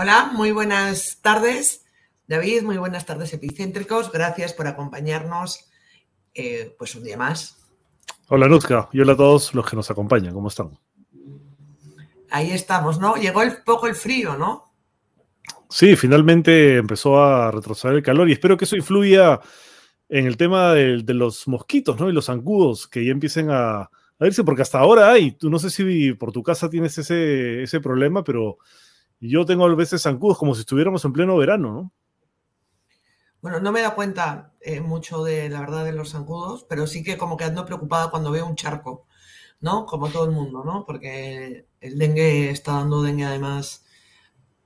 Hola, muy buenas tardes, David, muy buenas tardes, epicéntricos. Gracias por acompañarnos eh, pues un día más. Hola, Nuzka, y hola a todos los que nos acompañan. ¿Cómo están? Ahí estamos, ¿no? Llegó un poco el frío, ¿no? Sí, finalmente empezó a retroceder el calor y espero que eso influya en el tema de, los mosquitos, ¿no? Y los zancudos que ya empiecen a, a, irse, porque hasta ahora hay, tú no sé si por tu casa tienes ese, ese problema, pero yo tengo a veces zancudos como si estuviéramos en pleno verano, ¿no? Bueno, no me da cuenta eh, mucho de la verdad de los zancudos, pero sí que como que ando preocupada cuando veo un charco, ¿no? Como todo el mundo, ¿no? Porque el dengue está dando dengue además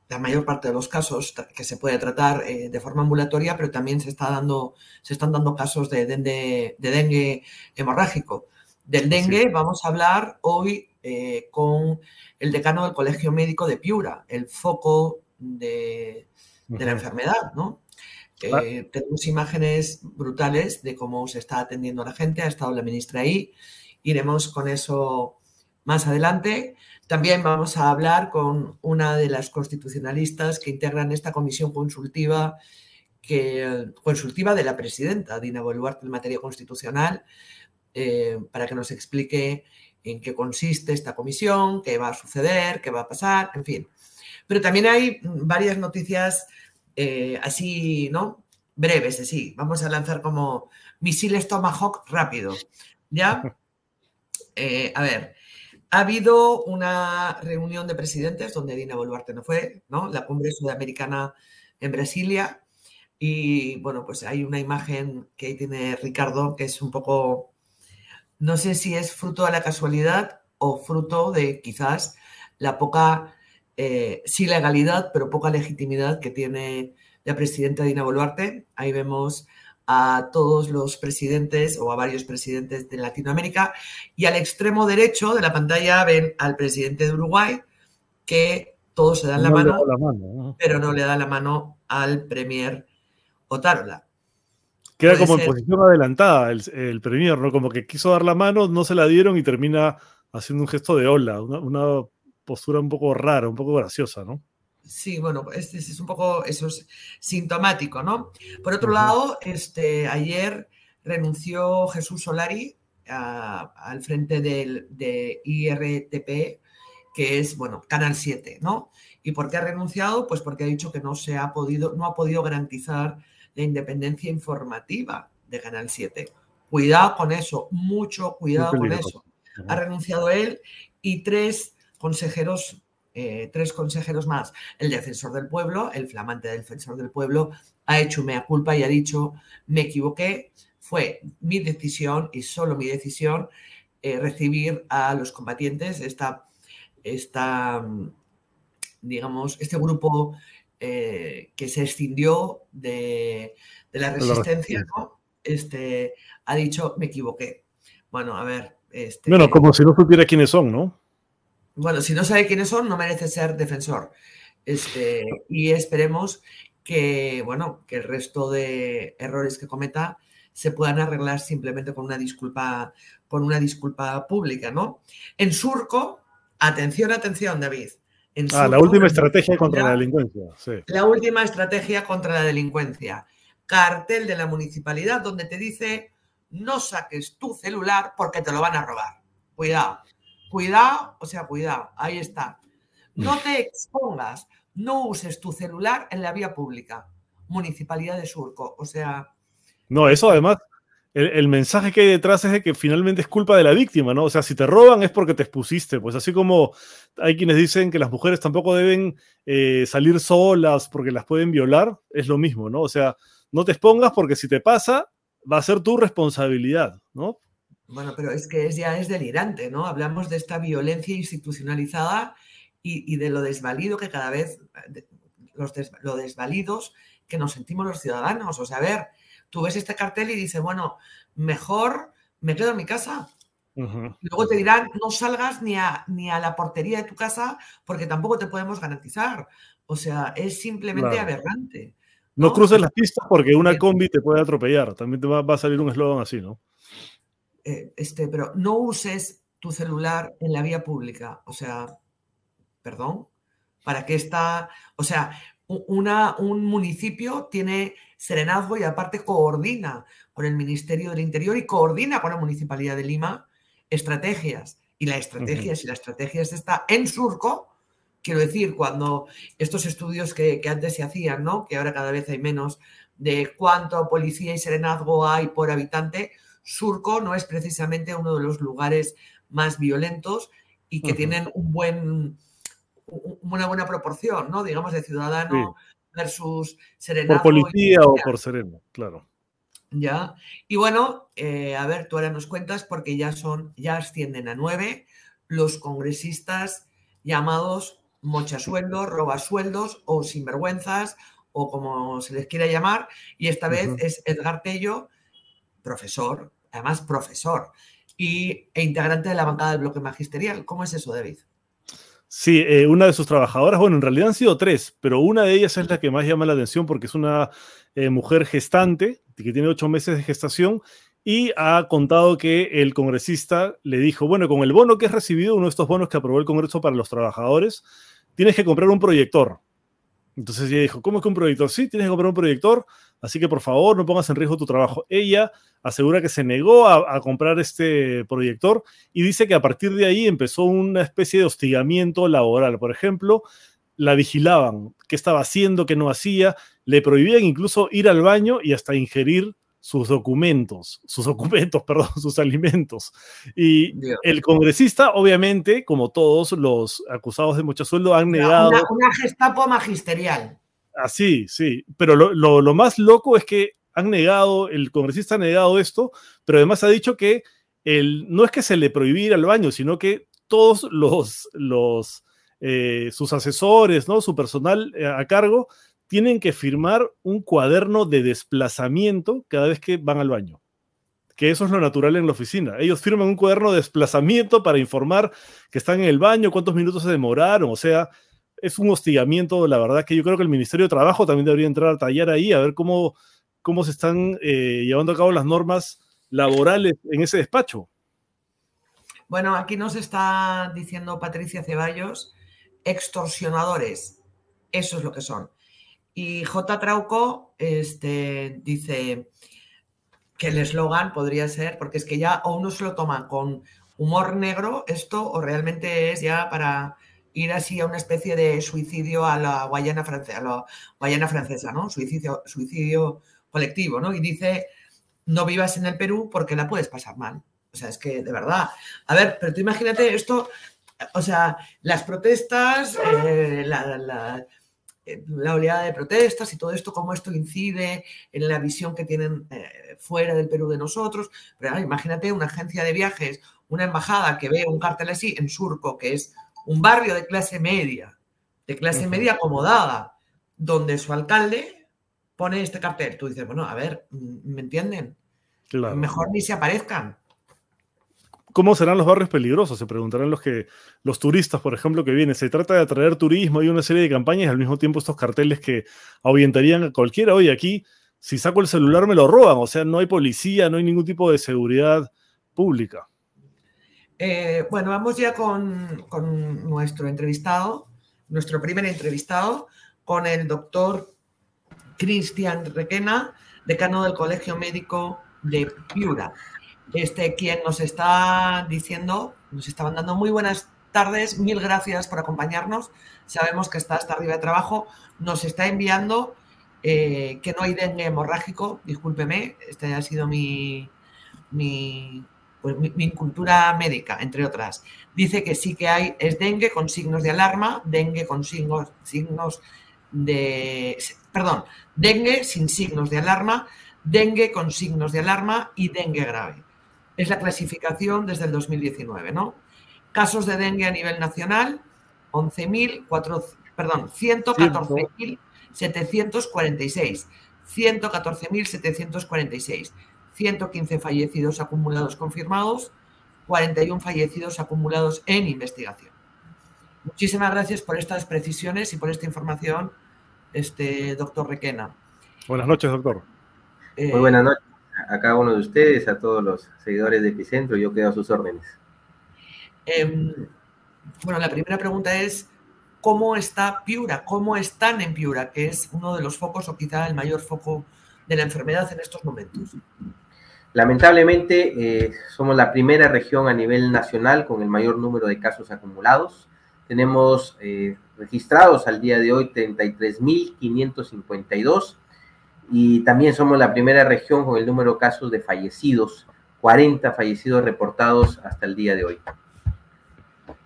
la mayor parte de los casos que se puede tratar eh, de forma ambulatoria, pero también se está dando, se están dando casos de dengue hemorrágico. Del dengue vamos a hablar hoy eh, con el decano del Colegio Médico de Piura, el foco de, la enfermedad, ¿no? Eh, tenemos imágenes brutales de cómo se está atendiendo a la gente, ha estado la ministra ahí, iremos con eso más adelante. También vamos a hablar con una de las constitucionalistas que integran esta comisión consultiva, que, consultiva de la presidenta Dina Boluarte en materia constitucional, eh, para que nos explique en qué consiste esta comisión, qué va a suceder, qué va a pasar, en fin. Pero también hay varias noticias eh, así, ¿no? Breves, así. Vamos a lanzar como misiles Tomahawk rápido. ¿Ya? Eh, a ver, ha habido una reunión de presidentes donde Dina Boluarte no fue, ¿no? La cumbre sudamericana en Brasilia. Y bueno, pues hay una imagen que ahí tiene Ricardo que es un poco no sé si es fruto de la casualidad o fruto de quizás la poca, eh, sí legalidad, pero poca legitimidad que tiene la presidenta Dina Boluarte. Ahí vemos a todos los presidentes o a varios presidentes de Latinoamérica y al extremo derecho de la pantalla ven al presidente de Uruguay que todos se dan la, mano, pero no le dan la mano al premier Otárola. Queda como en posición adelantada el, el, Premier, ¿no? Como que quiso dar la mano, no se la dieron y termina haciendo un gesto de hola, una, postura un poco rara, un poco graciosa, ¿no? Sí, bueno, es, es un poco eso es sintomático, ¿no? Por otro lado, este, ayer renunció Jesús Solari al frente del, de IRTP, que es, bueno, Canal 7, ¿no? ¿Y por qué ha renunciado? Pues porque ha dicho que no se ha podido, no ha podido garantizar la independencia informativa de Canal 7. Cuidado con eso, mucho cuidado con eso. Ha renunciado él y tres consejeros, eh, tres consejeros más. El defensor del pueblo, el flamante defensor del pueblo, ha hecho mea culpa y ha dicho, me equivoqué, fue mi decisión y solo mi decisión eh, recibir a los combatientes, esta, esta, digamos, este grupo eh, que se escindió de, la resistencia, ¿no? Este, ha dicho, me equivoqué. Bueno, a ver. Este, bueno, como si no supiera quiénes son, ¿no? Bueno, si no sabe quiénes son, no merece ser defensor. Este, y esperemos que, bueno, que el resto de errores que cometa se puedan arreglar simplemente con una disculpa, con una disculpa pública, ¿no? En Surco, atención, atención, David ah, la última estrategia contra la delincuencia. La última estrategia contra la delincuencia. Cartel de la municipalidad donde te dice no saques tu celular porque te lo van a robar. Cuidado, cuidado, o sea, cuidado, ahí está. No te expongas, no uses tu celular en la vía pública. Municipalidad de Surco, o sea... No, eso además el, mensaje que hay detrás es de que finalmente es culpa de la víctima, ¿no? O sea, si te roban es porque te expusiste, pues así como hay quienes dicen que las mujeres tampoco deben eh, salir solas porque las pueden violar, es lo mismo, ¿no? O sea, no te expongas porque si te pasa, va a ser tu responsabilidad, ¿no? Bueno, pero es que es, ya es delirante, ¿no? Hablamos de esta violencia institucionalizada y, de lo desvalido que cada vez, los lo desvalidos que nos sentimos los ciudadanos. O sea, a ver, tú ves este cartel y dices, bueno, mejor me quedo en mi casa. Luego te dirán, no salgas ni a, ni a la portería de tu casa porque tampoco te podemos garantizar. O sea, es simplemente aberrante. No, cruces las pistas porque una combi te puede atropellar. También te va, a salir un eslogan así, ¿no? Eh, este, pero no uses tu celular en la vía pública. O sea, perdón. para que esta, o sea, una, un municipio tiene serenazgo y aparte coordina con el Ministerio del Interior y coordina con la Municipalidad de Lima estrategias. Y la estrategia, si la estrategia está en surco, quiero decir, cuando estos estudios que, que, antes se hacían, ¿no? que ahora cada vez hay menos, de cuánto policía y serenazgo hay por habitante, Surco no es precisamente uno de los lugares más violentos y que tienen un buen, una buena proporción, ¿no? Digamos, de ciudadano versus serenazgo. Por policía o por sereno, claro. Ya. Y bueno, eh, a ver, tú ahora nos cuentas porque ya son, ya ascienden a nueve los congresistas llamados mochasueldos, robasueldos o sinvergüenzas o como se les quiera llamar. Y esta vez es Edgar Tello, profesor, además profesor, y, e integrante de la bancada del bloque magisterial. ¿Cómo es eso, David? Sí, eh, una de sus trabajadoras, bueno, en realidad han sido tres, pero una de ellas es la que más llama la atención porque es una eh, mujer gestante que tiene ocho meses de gestación y ha contado que el congresista le dijo, bueno, con el bono que has recibido, uno de estos bonos que aprobó el Congreso para los trabajadores, tienes que comprar un proyector. Entonces ella dijo, ¿cómo es que un proyector? Sí, tienes que comprar un proyector, así que por favor no pongas en riesgo tu trabajo. Ella asegura que se negó a, comprar este proyector y dice que a partir de ahí empezó una especie de hostigamiento laboral. Por ejemplo, la vigilaban, qué estaba haciendo, qué no hacía, le prohibían incluso ir al baño y hasta ingerir sus documentos, sus documentos, perdón, sus alimentos. Y el congresista, obviamente, como todos los acusados de mucho sueldo, han negado. Una, gestapo magisterial. Así, sí. Pero lo, más loco es que han negado, el congresista ha negado esto, pero además ha dicho que el, no es que se le prohibiera al baño, sino que todos los, los eh, sus asesores, ¿no? su personal eh, a cargo, tienen que firmar un cuaderno de desplazamiento cada vez que van al baño. Que eso es lo natural en la oficina. Ellos firman un cuaderno de desplazamiento para informar que están en el baño, cuántos minutos se demoraron. O sea, es un hostigamiento, la verdad que yo creo que el Ministerio de Trabajo también debería entrar a tallar ahí, a ver cómo, cómo se están eh, llevando a cabo las normas laborales en ese despacho. Bueno, aquí nos está diciendo Patricia Ceballos, extorsionadores. Eso es lo que son. Y J. Trauco este, dice que el eslogan podría ser, porque es que ya o uno se lo toma con humor negro esto, o realmente es ya para ir así a una especie de suicidio a la Guayana francesa, la Guayana francesa, ¿no? Suicidio, suicidio colectivo, ¿no? Y dice, no vivas en el Perú porque la puedes pasar mal. O sea, es que de verdad. A ver, pero tú imagínate esto, o sea, las protestas, eh, la la oleada de protestas y todo esto, cómo esto incide en la visión que tienen eh, fuera del Perú de nosotros. Pero imagínate una agencia de viajes, una embajada que ve un cartel así en Surco, que es un barrio de clase media, de clase media acomodada, donde su alcalde pone este cartel. Tú dices, bueno, a ver, ¿me entienden? Mejor ni se aparezcan. ¿Cómo serán los barrios peligrosos? Se preguntarán los que los turistas, por ejemplo, que vienen. Se trata de atraer turismo y una serie de campañas al mismo tiempo estos carteles que ahuyentarían a cualquiera. Oye, aquí, si saco el celular me lo roban. O sea, no hay policía, no hay ningún tipo de seguridad pública. Eh, bueno, vamos ya con, con nuestro entrevistado, nuestro primer entrevistado, con el doctor Cristian Requena, decano del Colegio Médico de Piura este, quien nos está diciendo, nos estaban dando muy buenas tardes, mil gracias por acompañarnos. Sabemos que está hasta arriba de trabajo. Nos está enviando eh, que no hay dengue hemorrágico, discúlpeme, esta ha sido mi, mi, pues, mi, cultura médica, entre otras. Dice que sí que hay, es dengue con signos de alarma, dengue con signos, signos de, perdón, dengue sin signos de alarma, dengue con signos de alarma y dengue grave es la clasificación desde el 2019, ¿no? Casos de dengue a nivel nacional, 11.000, perdón, 114.746. 114.746. 115 fallecidos acumulados confirmados, 41 fallecidos acumulados en investigación. Muchísimas gracias por estas precisiones y por esta información, este doctor Requena. Buenas noches, doctor. Muy buenas noches a cada uno de ustedes, a todos los seguidores de Epicentro, yo quedo a sus órdenes. Em, bueno, la primera pregunta es, cómo está Piura, cómo están en Piura, que es uno de los focos o quizá el mayor foco de la enfermedad en estos momentos. Lamentablemente, eh, somos la primera región a nivel nacional con el mayor número de casos acumulados. Tenemos eh, registrados al día de hoy 33.552 y también somos la primera región con el número de casos de fallecidos, 40 fallecidos reportados hasta el día de hoy.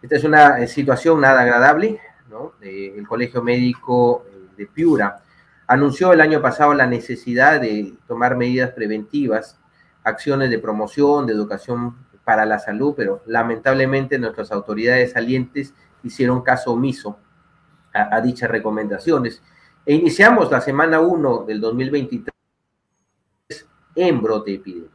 Esta es una eh, situación nada agradable. ¿no? el Colegio Médico de Piura anunció el año pasado la necesidad de tomar medidas preventivas acciones de promoción, de educación para la salud, pero lamentablemente nuestras autoridades salientes hicieron caso omiso a, dichas recomendaciones. E iniciamos la semana 1 del 2023 en brote epidémico.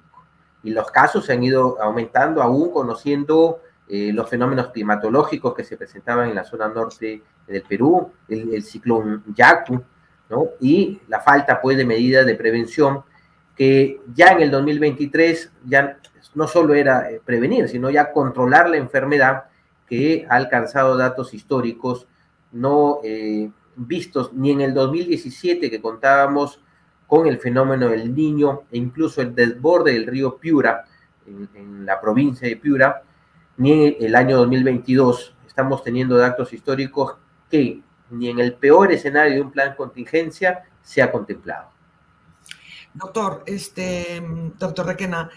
Y los casos se han ido aumentando aún conociendo eh, los fenómenos climatológicos que se presentaban en la zona norte del Perú, el, ciclón Yaku, ¿no? y la falta pues de medidas de prevención que ya en el 2023 ya no solo era eh, prevenir, sino ya controlar la enfermedad que ha alcanzado datos históricos no eh, vistos ni en el 2017 que contábamos con el fenómeno del niño e incluso el desborde del río Piura en, la provincia de Piura, ni en el año 2022 estamos teniendo datos históricos que ni en el peor escenario de un plan contingencia se ha contemplado. Doctor, este, doctor Requena,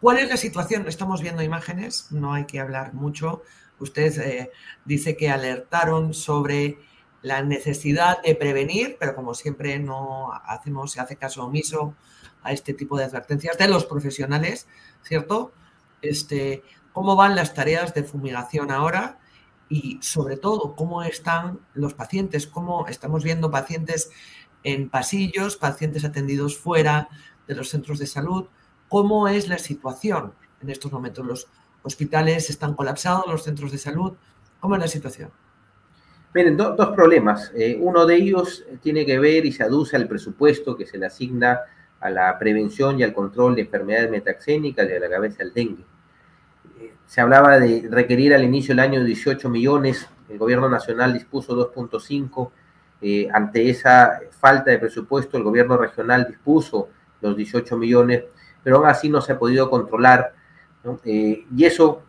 ¿cuál es la situación? Estamos viendo imágenes, no hay que hablar mucho. Usted eh, dice que alertaron sobre la necesidad de prevenir, pero como siempre no hacemos, se hace caso omiso a este tipo de advertencias de los profesionales, ¿cierto? Este, ¿Cómo van las tareas de fumigación ahora? Y sobre todo, ¿cómo están los pacientes? ¿Cómo estamos viendo pacientes en pasillos, pacientes atendidos fuera de los centros de salud. ¿Cómo es la situación en estos momentos? Los hospitales están colapsados, los centros de salud. ¿Cómo es la situación? Miren, dos problemas. Eh, uno de ellos tiene que ver y se aduce al presupuesto que se le asigna a la prevención y al control de enfermedades metaxénicas a la cabeza del dengue. Eh, se hablaba de requerir al inicio del año 18 millones, el gobierno nacional dispuso 2.5 eh, ante esa falta de presupuesto, el gobierno regional dispuso los 18 millones, pero aún así no se ha podido controlar. Eh, y eso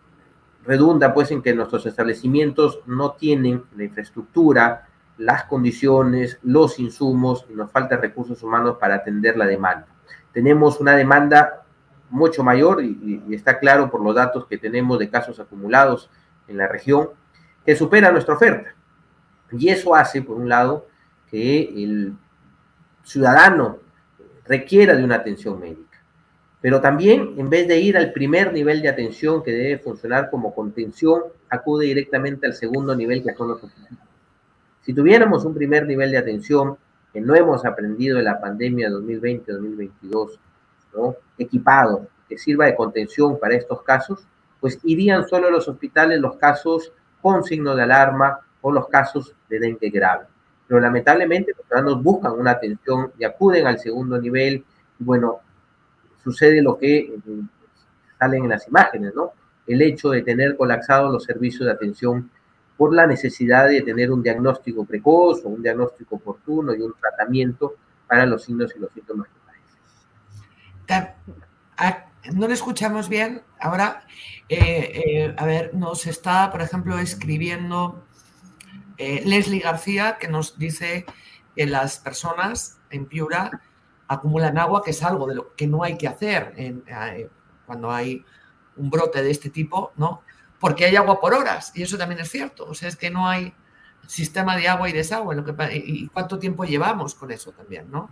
redunda pues en que nuestros establecimientos no tienen la infraestructura, las condiciones, los insumos y nos falta recursos humanos para atender la demanda. Tenemos una demanda mucho mayor y, y, está claro por los datos que tenemos de casos acumulados en la región que supera nuestra oferta. Y eso hace, por un lado, que el ciudadano requiera de una atención médica. Pero también, en vez de ir al primer nivel de atención que debe funcionar como contención, acude directamente al segundo nivel que son los hospitales. Si tuviéramos un primer nivel de atención que no hemos aprendido de la pandemia 2020-2022, ¿no? equipado, que sirva de contención para estos casos, pues irían solo a los hospitales los casos con signo de alarma o los casos de dengue grave. Pero lamentablemente los ciudadanos buscan una atención y acuden al segundo nivel. Y bueno, sucede lo que eh, salen en las imágenes, ¿no? El hecho de tener colapsados los servicios de atención por la necesidad de tener un diagnóstico precoz o un diagnóstico oportuno y un tratamiento para los signos y los síntomas no le escuchamos bien. Ahora, eh, eh, a ver, nos está, por ejemplo, escribiendo Leslie García, que nos dice que las personas en Piura acumulan agua, que es algo de lo que no hay que hacer eh, cuando hay un brote de este tipo, ¿no? Porque hay agua por horas, y eso también es cierto. O sea, es que no hay sistema de agua y desagüe. Lo que, y cuánto tiempo llevamos con eso también, ¿no?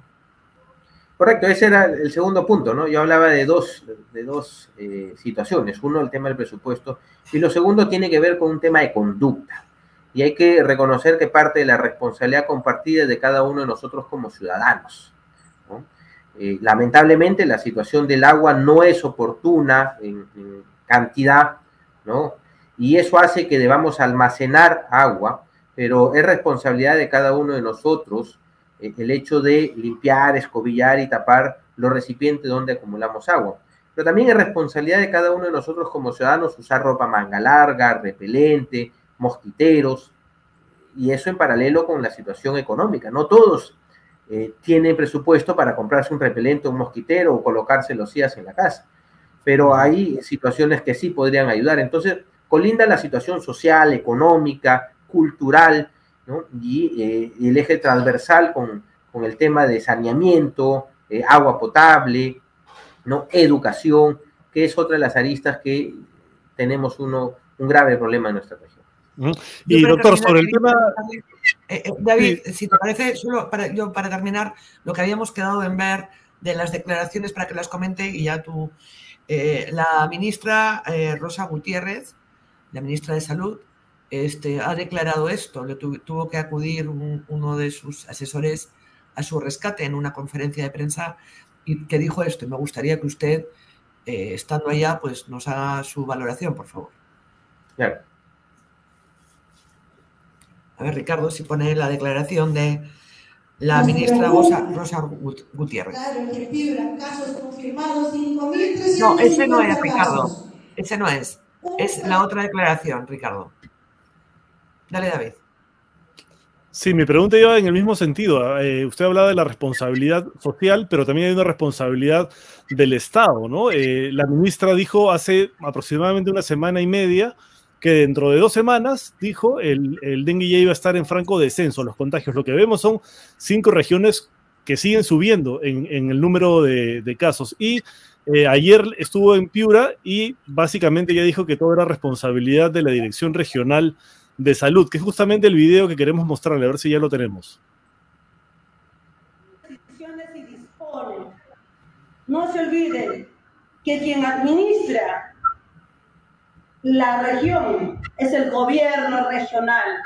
Correcto, ese era el segundo punto, ¿no? Yo hablaba de dos, de dos eh, situaciones. Uno, el tema del presupuesto, y lo segundo tiene que ver con un tema de conducta y hay que reconocer que parte de la responsabilidad compartida es de cada uno de nosotros como ciudadanos. Eh, lamentablemente la situación del agua no es oportuna en, cantidad, ¿no? Y eso hace que debamos almacenar agua, pero es responsabilidad de cada uno de nosotros eh, el hecho de limpiar, escobillar y tapar los recipientes donde acumulamos agua. Pero también es responsabilidad de cada uno de nosotros como ciudadanos usar ropa manga larga, repelente, mosquiteros, y eso en paralelo con la situación económica. No todos eh, tienen presupuesto para comprarse un repelente, un mosquitero o colocarse los días en la casa, pero hay situaciones que sí podrían ayudar. Entonces, colinda la situación social, económica, cultural, ¿no? y, eh, el eje transversal con, con, el tema de saneamiento, eh, agua potable, ¿no? educación, que es otra de las aristas que tenemos uno, un grave problema en nuestra región. Y doctor, sobre el tema... Eh, eh, David, si te parece, solo para, yo para terminar, lo que habíamos quedado en ver de las declaraciones para que las comente y ya tú, eh, la ministra Rosa Gutiérrez, la ministra de Salud, este, ha declarado esto, le tuvo que acudir uno de sus asesores a su rescate en una conferencia de prensa y que dijo esto. Y me gustaría que usted, estando allá, pues nos haga su valoración, por favor. Claro. A ver, Ricardo, si pone la declaración de la ministra Rosa, Rosa Gutiérrez. Claro, que fibra, casos confirmados 5.300. No, ese no es, Ricardo. Ese no es. Es la otra declaración, Ricardo. Dale, David. Sí, mi pregunta iba en el mismo sentido. Eh, usted hablaba de la responsabilidad social, pero también hay una responsabilidad del Estado, ¿no? Eh, la ministra dijo hace aproximadamente una semana y media que dentro de dos semanas, dijo, el, el dengue ya iba a estar en franco descenso, los contagios. Lo que vemos son cinco regiones que siguen subiendo en, el número de, casos. Y eh, ayer estuvo en Piura y básicamente ya dijo que todo era responsabilidad de la Dirección Regional de Salud, que es justamente el video que queremos mostrarle, a ver si ya lo tenemos. No se olviden que quien administra la región es el gobierno regional.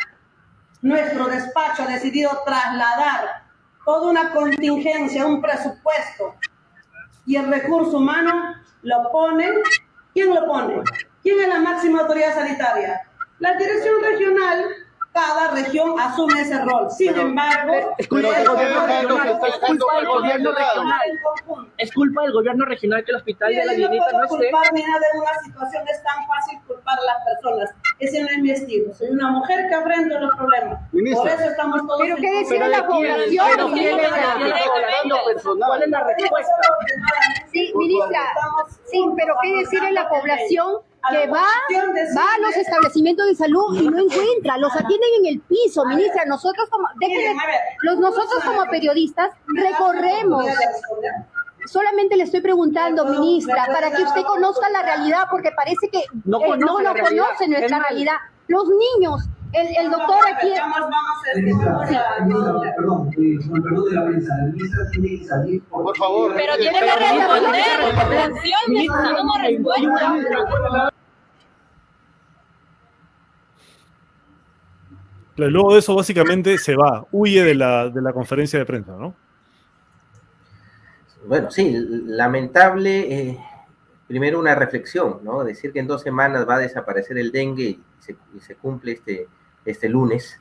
Nuestro despacho ha decidido trasladar toda una contingencia, un presupuesto y el recurso humano lo pone. ¿Quién lo pone? ¿Quién es la máxima autoridad sanitaria? La dirección regional cada región asume ese rol. Sin embargo, es culpa del gobierno regional. Es culpa del gobierno regional que el hospital de la Llenita no esté. culpar ni nada de una situación, es tan fácil culpar a las personas. Ese no es mi estilo. Soy una mujer que aprende los problemas. Por eso estamos todos Pero ¿qué decide la población? ¿Cuál es la respuesta? Sí, ministra. Sí, pero ¿qué decide la población? Que va, va a los establecimientos de salud y no encuentra, los atienden en el piso, ministra. Nosotros como, los, nosotros como periodistas recorremos. Solamente le estoy preguntando, ministra, para que usted conozca la realidad, porque parece que no, eh, no, no conoce nuestra realidad. Los niños, el, el doctor aquí. Perdón, con perdón de la prensa, la ministra tiene que salir por favor. Pero tiene que responder. Ministra, no respuesta. Luego de eso, básicamente, se va, huye de la, de la conferencia de prensa, ¿no? Bueno, sí, lamentable. Eh, primero una reflexión, ¿no? Decir que en dos semanas va a desaparecer el dengue y se, cumple este, este lunes,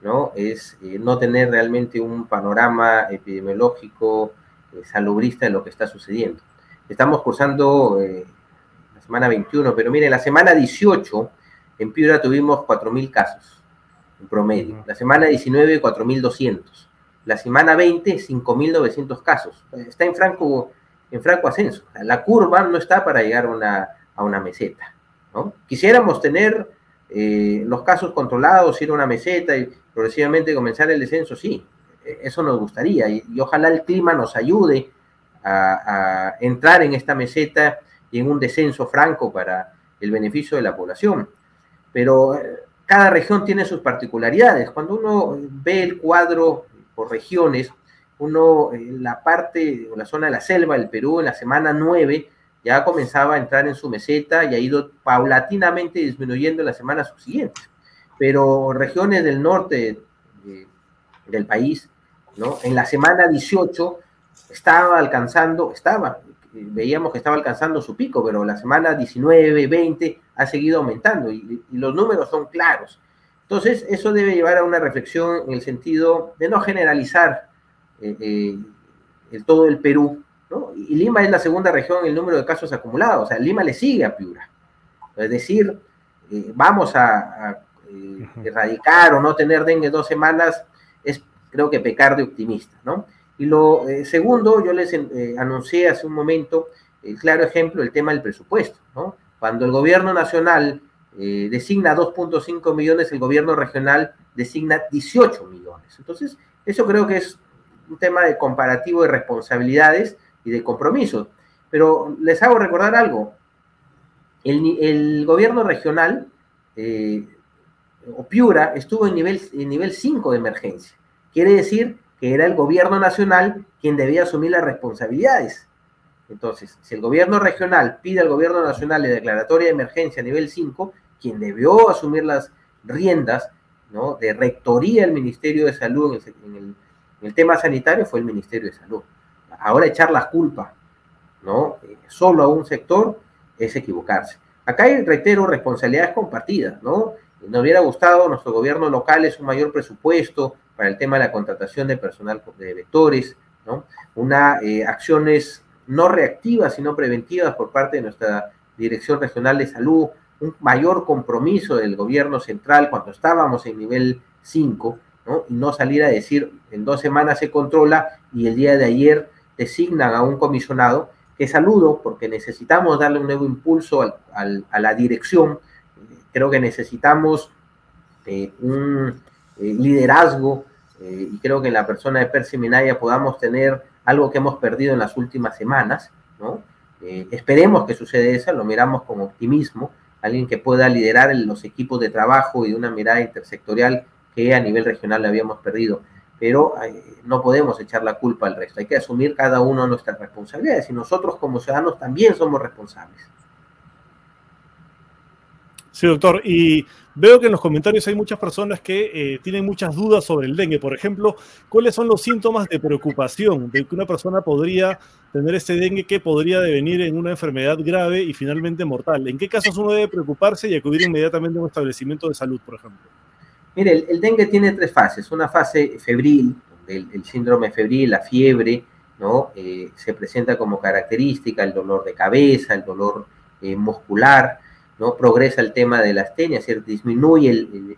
¿no? Es eh, no tener realmente un panorama epidemiológico eh, salubrista de lo que está sucediendo. Estamos cursando la semana 21, pero mire, la semana 18 en Piura tuvimos 4.000 casos en promedio. La semana 19, 4.200. La semana 20, 5.900 casos. Está en franco, en franco ascenso. La curva no está para llegar a una, a una meseta. ¿no? Quisiéramos tener eh, los casos controlados, ir a una meseta y progresivamente comenzar el descenso, sí, eso nos gustaría. Y, ojalá el clima nos ayude a, a entrar en esta meseta y en un descenso franco para el beneficio de la población. Pero eh, cada región tiene sus particularidades. Cuando uno ve el cuadro por regiones, uno en la parte o la zona de la selva del Perú en la semana 9 ya comenzaba a entrar en su meseta y ha ido paulatinamente disminuyendo en las semanas subsiguientes. Pero regiones del norte del país, ¿no? En la semana 18 estaba alcanzando, estaba, veíamos que estaba alcanzando su pico, pero la semana 19, 20 ha seguido aumentando y, los números son claros. Entonces, eso debe llevar a una reflexión en el sentido de no generalizar eh, eh, el, todo el Perú. ¿no? Y Lima es la segunda región en el número de casos acumulados, o sea, Lima le sigue a Piura. Es decir, eh, vamos a, eh, erradicar o no tener dengue dos semanas es creo que pecar de optimista, ¿no? Y lo eh, segundo, yo les eh, anuncié hace un momento el claro ejemplo, el tema del presupuesto, ¿no? Cuando el gobierno nacional designa 2.5 millones, el gobierno regional designa 18 millones. Entonces, eso creo que es un tema de comparativo de responsabilidades y de compromisos. Pero les hago recordar algo. El, gobierno regional, eh, o Piura, estuvo en nivel, en nivel 5 de emergencia. Quiere decir que era el gobierno nacional quien debía asumir las responsabilidades. Entonces, si el gobierno regional pide al gobierno nacional la declaratoria de emergencia a nivel 5, quien debió asumir las riendas ¿no? de rectoría del Ministerio de Salud en el, tema sanitario fue el Ministerio de Salud. Ahora echar la culpa ¿no? Eh, solo a un sector es equivocarse. Acá hay, reitero, responsabilidades compartidas, ¿no? Nos hubiera gustado, nuestro gobierno local es un mayor presupuesto para el tema de la contratación de personal de vectores, ¿no? Una, eh, acciones no reactivas, sino preventivas por parte de nuestra Dirección Regional de Salud, un mayor compromiso del gobierno central cuando estábamos en nivel 5, ¿no? Y no salir a decir, en dos semanas se controla y el día de ayer designan a un comisionado que saludo porque necesitamos darle un nuevo impulso a la dirección. Creo que necesitamos eh, un eh, liderazgo eh, y creo que en la persona de Percy Minaya podamos tener algo que hemos perdido en las últimas semanas. ¿no? esperemos que suceda eso, lo miramos con optimismo, alguien que pueda liderar los equipos de trabajo y una mirada intersectorial que a nivel regional le habíamos perdido pero eh, no podemos echar la culpa al resto. Hay que asumir cada uno nuestras responsabilidades y nosotros como ciudadanos también somos responsables. Sí, doctor. Y veo que en los comentarios hay muchas personas que eh, tienen muchas dudas sobre el dengue. Por ejemplo, ¿cuáles son los síntomas de preocupación de que una persona podría tener este dengue que podría devenir en una enfermedad grave y finalmente mortal? ¿En qué casos uno debe preocuparse y acudir inmediatamente a un establecimiento de salud, por ejemplo? Mire, el, dengue tiene tres fases. Una fase febril, el, el síndrome febril, la fiebre, ¿no? Eh, se presenta como característica el dolor de cabeza, el dolor eh, muscular, ¿no? Progresa el tema de la astenia, es decir, disminuye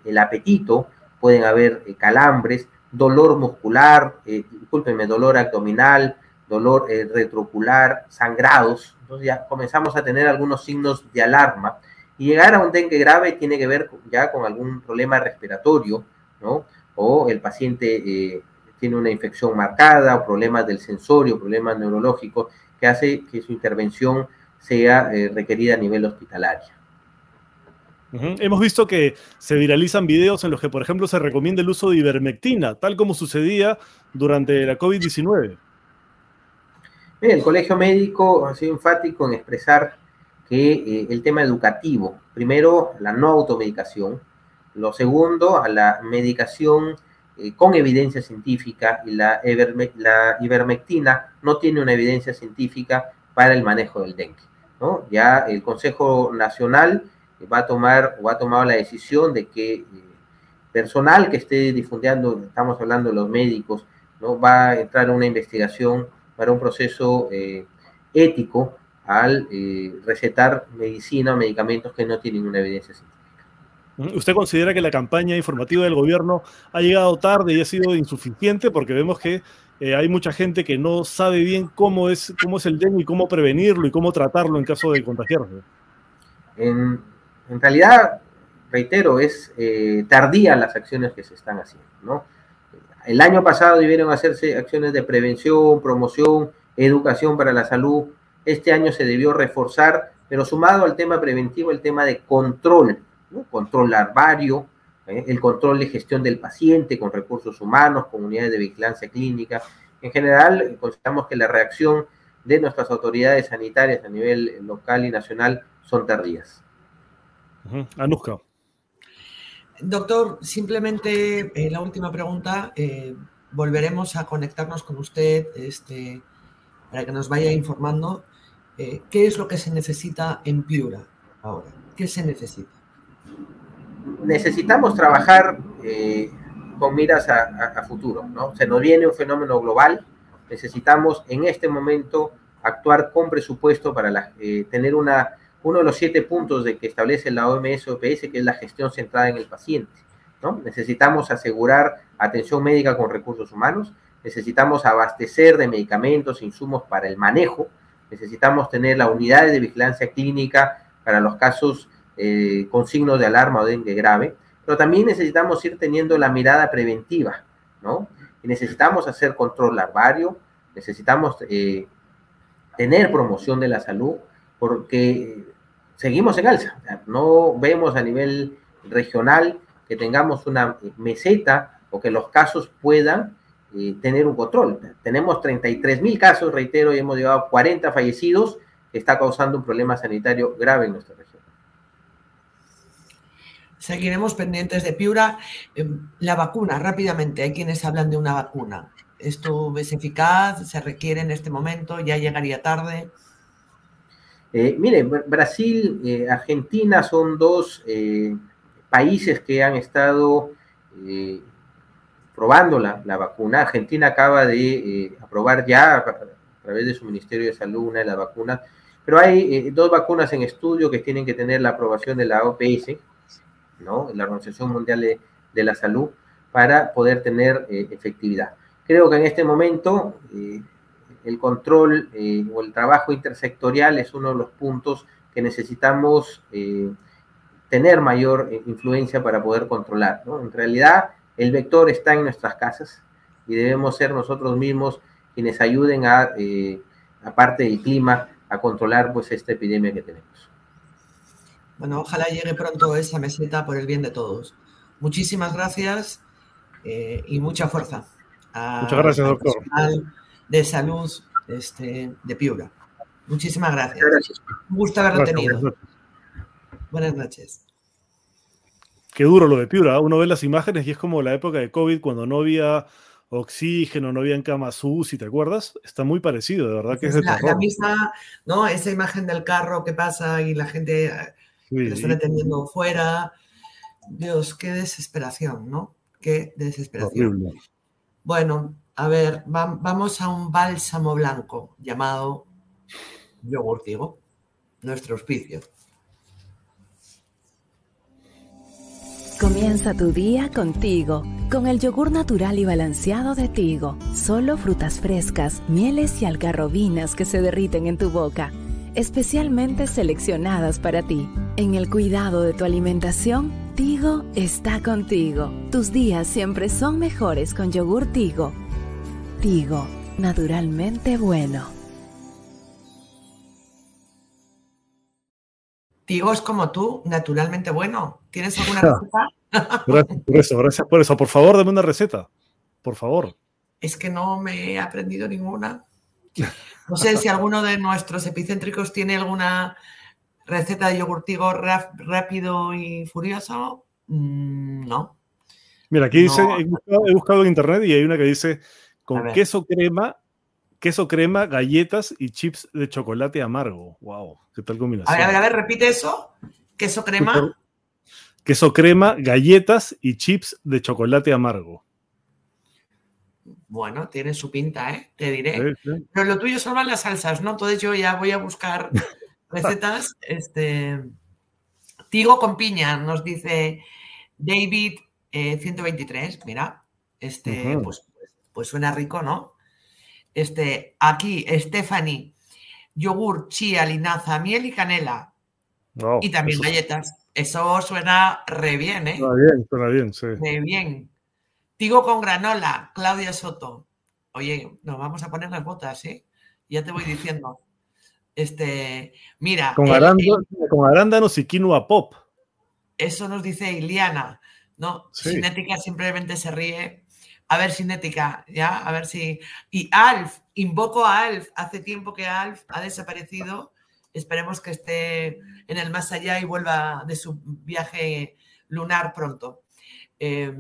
el, apetito, pueden haber eh, calambres, dolor muscular, discúlpenme, dolor abdominal, dolor retrocular, sangrados. Entonces ya comenzamos a tener algunos signos de alarma y llegar a un dengue grave tiene que ver ya con algún problema respiratorio, ¿no? O el paciente eh, tiene una infección marcada o problemas del sensorio, problemas neurológicos, que hace que su intervención sea eh, requerida a nivel hospitalario. Hemos visto que se viralizan videos en los que, por ejemplo, se recomienda el uso de ivermectina, tal como sucedía durante la COVID-19. El Colegio Médico ha sido enfático en expresar que eh, el tema educativo, primero la no automedicación, lo segundo a la medicación eh, con evidencia científica y la, ivermectina no tiene una evidencia científica para el manejo del dengue. Ya el Consejo Nacional va a tomar o ha tomado la decisión de que eh, personal que esté difundiendo, estamos hablando de los médicos, ¿no? va a entrar en una investigación para un proceso ético al eh, recetar medicina o medicamentos que no tienen una evidencia científica. ¿Usted considera que la campaña informativa del gobierno ha llegado tarde y ha sido insuficiente? Porque vemos que eh, hay mucha gente que no sabe bien cómo es, cómo es el dengue y cómo prevenirlo y cómo tratarlo en caso de contagiarse. En, en realidad, reitero, es eh, tardía las acciones que se están haciendo. ¿no? El año pasado debieron hacerse acciones de prevención, promoción, educación para la salud, este año se debió reforzar, pero sumado al tema preventivo, el tema de control, control larvario, ¿eh? el control de gestión del paciente con recursos humanos, comunidades de vigilancia clínica. En general, consideramos que la reacción de nuestras autoridades sanitarias a nivel local y nacional son tardías. Anuska. Doctor, simplemente eh, la última pregunta. Eh, volveremos a conectarnos con usted este, para que nos vaya informando eh, ¿qué es lo que se necesita en Piura ahora? ¿Qué se necesita? Necesitamos trabajar eh, con miras a, futuro, ¿no? Se nos viene un fenómeno global, necesitamos en este momento actuar con presupuesto para eh, tener una, uno de los siete puntos de que establece la OMS OPS, que es la gestión centrada en el paciente. ¿no? Necesitamos asegurar atención médica con recursos humanos, necesitamos abastecer de medicamentos insumos para el manejo, necesitamos tener la unidad de vigilancia clínica para los casos eh, con signos de alarma o dengue grave, pero también necesitamos ir teniendo la mirada preventiva, ¿no? Necesitamos hacer control larvario, necesitamos eh, tener promoción de la salud, porque seguimos en alza. No vemos a nivel regional que tengamos una meseta o que los casos puedan eh, tener un control. Tenemos 33 mil casos, reitero, y hemos llevado 40 fallecidos, que está causando un problema sanitario grave en nuestra región. Seguiremos pendientes de Piura. Em, la vacuna, rápidamente, hay quienes hablan de una vacuna. ¿Esto es eficaz? ¿Se requiere en este momento? ¿Ya llegaría tarde? Eh, mire, Brasil, eh, Argentina son dos eh, países que han estado probando la, vacuna. Argentina acaba de aprobar ya a, través de su Ministerio de Salud una de las vacunas, pero hay dos vacunas en estudio que tienen que tener la aprobación de la OPS, ¿no? la Organización Mundial de la Salud, para poder tener efectividad. Creo que en este momento el control eh, o el trabajo intersectorial es uno de los puntos que necesitamos eh, tener mayor eh, influencia para poder controlar. ¿no? En realidad, el vector está en nuestras casas y debemos ser nosotros mismos quienes ayuden a, aparte del clima, a controlar pues esta epidemia que tenemos. Bueno, ojalá llegue pronto esa meseta por el bien de todos. Muchísimas gracias y mucha fuerza. Muchas gracias, doctor de salud este, de Piura. Muchísimas gracias. Un gusto haberlo tenido. Buenas noches. Qué duro lo de Piura. Uno ve las imágenes y es como la época de COVID cuando no había oxígeno, no había en cama si ¿te acuerdas? Está muy parecido, de verdad que es, de la, la, misma, ¿no? Esa imagen del carro que pasa y la gente sí. que está deteniendo fuera. Dios, qué desesperación, ¿no? Qué desesperación. Horrible. Bueno, a ver, va, vamos a un bálsamo blanco llamado yogur, digo, nuestro auspicio. Comienza tu día contigo, con el yogur natural y balanceado de Tigo. Solo frutas frescas, mieles y algarrobinas que se derriten en tu boca, especialmente seleccionadas para ti. En el cuidado de tu alimentación, Tigo está contigo. Tus días siempre son mejores con yogur Tigo. Tigo, naturalmente bueno. Tigo es como tú, naturalmente bueno. ¿Tienes alguna receta? gracias por eso, gracias por eso. Por favor, dame una receta. Por favor. Es que no me he aprendido ninguna. No sé si alguno de nuestros epicéntricos tiene alguna receta de yogurtigo rápido y furioso. Mm, no. Mira, aquí dice, he buscado, he buscado en internet y hay una que dice con queso crema, queso crema, galletas y chips de chocolate amargo. Wow, qué tal combinación. A ver, a ver, a ver repite eso. Queso crema. Queso crema, galletas y chips de chocolate amargo. Bueno, tiene su pinta, ¿eh? Te diré. Sí, sí. Pero lo tuyo son las salsas, ¿no? Entonces yo ya voy a buscar recetas. este, Tigo con piña, nos dice David eh, 123. Mira, este, uh -huh. pues pues suena rico, ¿no? Este, aquí, Stephanie, yogur, chía, linaza, miel y canela. Oh, y también eso... galletas. Eso suena re bien, ¿eh? Suena bien, suena bien, sí. Re bien. Tigo con granola, Claudia Soto. Oye, nos vamos a poner las botas, ¿eh? Ya te voy diciendo. Este, mira. Con, arándanos, el, con arándanos y quinoa pop. Eso nos dice Iliana, ¿no? Sí. Cinética simplemente se ríe a ver, Cinética, ¿ya? A ver si. Y Alf, invoco a Alf. Hace tiempo que Alf ha desaparecido. Esperemos que esté en el más allá y vuelva de su viaje lunar pronto. Eh,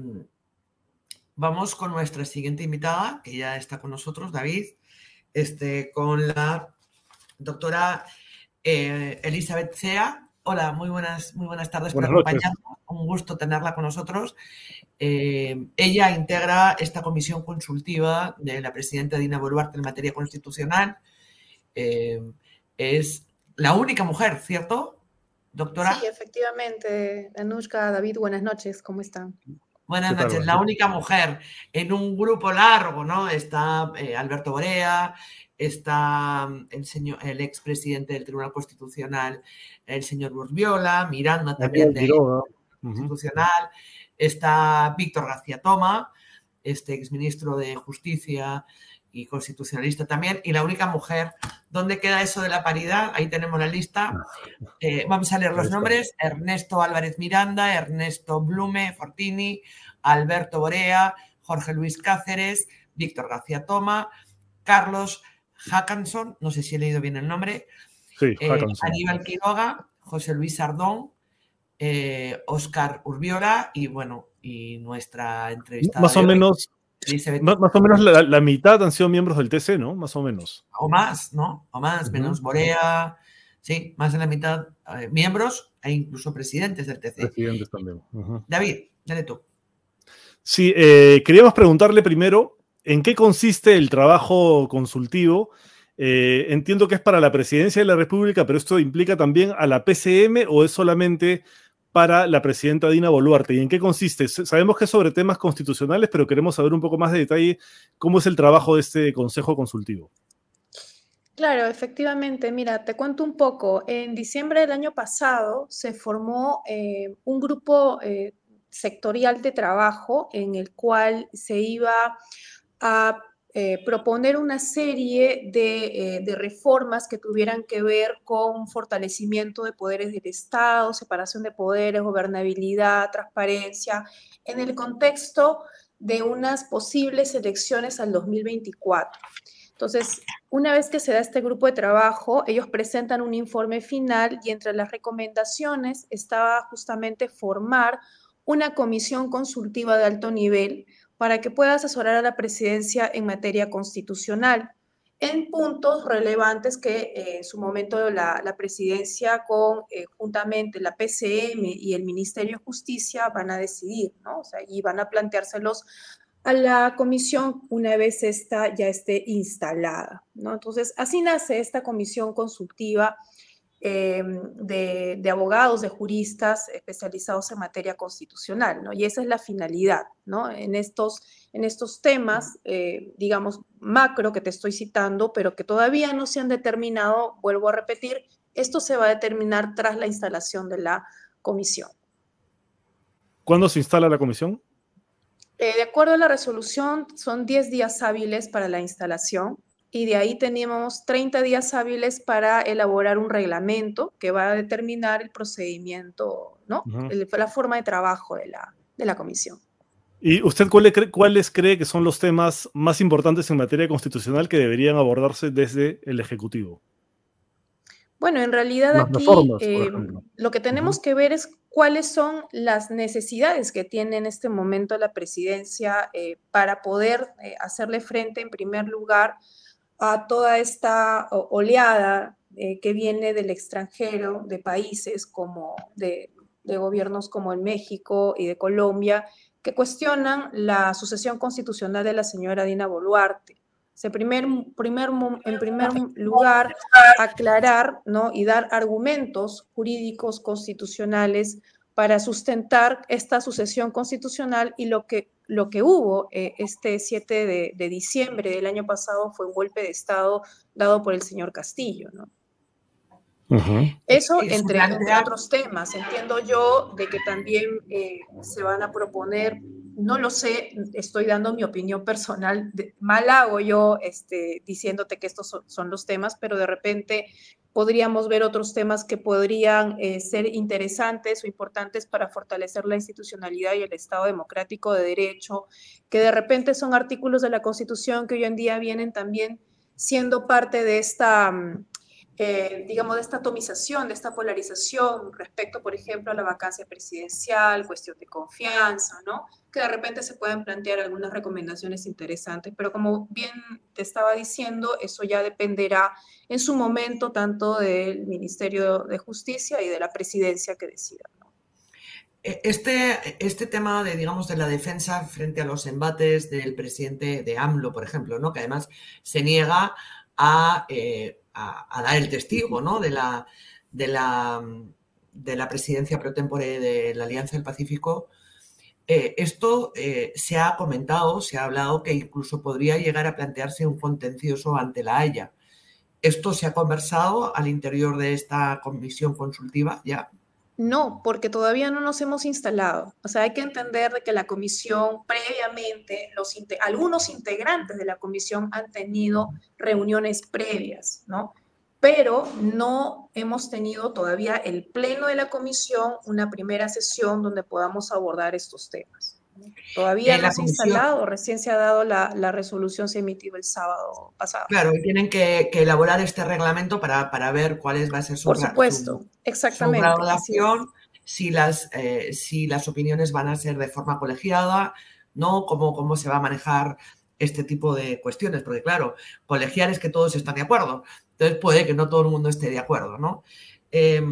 vamos con nuestra siguiente invitada, que ya está con nosotros, David, este, con la doctora eh, Elizabeth Cea. Hola, muy buenas, muy buenas tardes buenas por acompañarnos. Un gusto tenerla con nosotros. Eh, ella integra esta comisión consultiva de la presidenta Dina Boluarte en materia constitucional. Eh, es la única mujer, ¿cierto, doctora? Sí, efectivamente. Anushka, David, buenas noches, ¿cómo están? Buenas noches. La única mujer en un grupo largo, ¿no? Está eh, Alberto Borea, está mm, el, señor, el expresidente del Tribunal Constitucional, el señor Burbiola, Miranda también del Constitucional, está Víctor García Toma, este exministro de Justicia y constitucionalista también, y la única mujer. ¿Dónde queda eso de la paridad? Ahí tenemos la lista. Eh, vamos a leer los nombres. Ernesto Álvarez Miranda, Ernesto Blume, Fortini, Alberto Borea, Jorge Luis Cáceres, Víctor García Toma, Carlos Hackanson, no sé si he leído bien el nombre, sí, eh, Aníbal Quiroga, José Luis Sardón, Oscar eh, Urbiola y bueno, y nuestra entrevista. Más o menos más, o menos la, mitad han sido miembros del TC, ¿no? Más o menos. O más, ¿no? O más, menos Borea, sí, más de la mitad eh, miembros e incluso presidentes del TC. Presidentes también. David, dale tú. Sí, eh, queríamos preguntarle primero en qué consiste el trabajo consultivo. Eh, entiendo que es para la presidencia de la República, pero esto implica también a la PCM o es solamente para la presidenta Dina Boluarte. ¿Y en qué consiste? Sabemos que es sobre temas constitucionales, pero queremos saber un poco más de detalle cómo es el trabajo de este Consejo Consultivo. Claro, efectivamente. Mira, te cuento un poco. En diciembre del año pasado se formó eh, un grupo eh, sectorial de trabajo en el cual se iba a eh, proponer una serie de, eh, de, reformas que tuvieran que ver con fortalecimiento de poderes del Estado, separación de poderes, gobernabilidad, transparencia, en el contexto de unas posibles elecciones al 2024. Entonces, una vez que se da este grupo de trabajo, ellos presentan un informe final y entre las recomendaciones estaba justamente formar una comisión consultiva de alto nivel para que pueda asesorar a la presidencia en materia constitucional en puntos relevantes que eh, en su momento la, presidencia con eh, juntamente la PCM y el Ministerio de Justicia van a decidir, ¿no? O sea, y van a planteárselos a la comisión una vez esta ya esté instalada, ¿no? Entonces, así nace esta comisión consultiva Em, de, abogados, de juristas especializados en materia constitucional, ¿no? Y esa es la finalidad, ¿no? En estos, en estos temas, eh, digamos, macro que te estoy citando, pero que todavía no se han determinado, vuelvo a repetir, esto se va a determinar tras la instalación de la comisión. ¿Cuándo se instala la comisión? Eh, de acuerdo a la resolución, son 10 días hábiles para la instalación y de ahí tenemos 30 días hábiles para elaborar un reglamento que va a determinar el procedimiento, ¿no? la forma de trabajo de la, de la comisión. ¿Y usted cuáles cree, cuáles cree que son los temas más importantes en materia constitucional que deberían abordarse desde el Ejecutivo? Bueno, en realidad aquí eh, lo que tenemos que ver es cuáles son las necesidades que tiene en este momento la presidencia eh, para poder eh, hacerle frente, en primer lugar, a toda esta oleada eh, que viene del extranjero, de países como de, gobiernos como en México y de Colombia, que cuestionan la sucesión constitucional de la señora Dina Boluarte. Se primer, primer, en primer lugar, aclarar ¿no? y dar argumentos jurídicos constitucionales para sustentar esta sucesión constitucional y lo que lo que hubo eh, este 7 de, diciembre del año pasado fue un golpe de Estado dado por el señor Castillo, ¿no? Eso entre, otros temas. Entiendo yo de que también eh, se van a proponer, no lo sé, estoy dando mi opinión personal, mal hago yo este, diciéndote que estos son los temas, pero de repente podríamos ver otros temas que podrían eh, ser interesantes o importantes para fortalecer la institucionalidad y el Estado democrático de derecho, que de repente son artículos de la Constitución que hoy en día vienen también siendo parte de esta mm, eh, digamos, de esta atomización, de esta polarización respecto, por ejemplo, a la vacancia presidencial, cuestión de confianza, ¿no? Que de repente se pueden plantear algunas recomendaciones interesantes, pero como bien te estaba diciendo, eso ya dependerá en su momento tanto del Ministerio de Justicia y de la presidencia que decida. E, este, este tema de, digamos, de la defensa frente a los embates del presidente de AMLO, por ejemplo, ¿no? que además se niega a eh, a, dar el testigo ¿no? de, la, de, la, de la presidencia pro tempore de la Alianza del Pacífico, eh, esto eh, se ha comentado, se ha hablado que incluso podría llegar a plantearse un contencioso ante la Haya. ¿Esto se ha conversado al interior de esta comisión consultiva ya? No, porque todavía no nos hemos instalado. O sea, hay que entender de que la comisión previamente, algunos integrantes de la comisión han tenido reuniones previas, ¿no? Pero no hemos tenido todavía el pleno de la comisión, una primera sesión donde podamos abordar estos temas. Todavía no se ha instalado, recién se ha dado la, la, resolución, se emitió el sábado pasado. Claro, y tienen que, que elaborar este reglamento para, para, ver cuáles va a ser su Por supuesto, su, exactamente. Su graduación, si las, eh, si las opiniones van a ser de forma colegiada, ¿no? Cómo, cómo se va a manejar este tipo de cuestiones, porque claro, colegiar es que todos están de acuerdo, entonces puede que no todo el mundo esté de acuerdo, ¿no? Eh,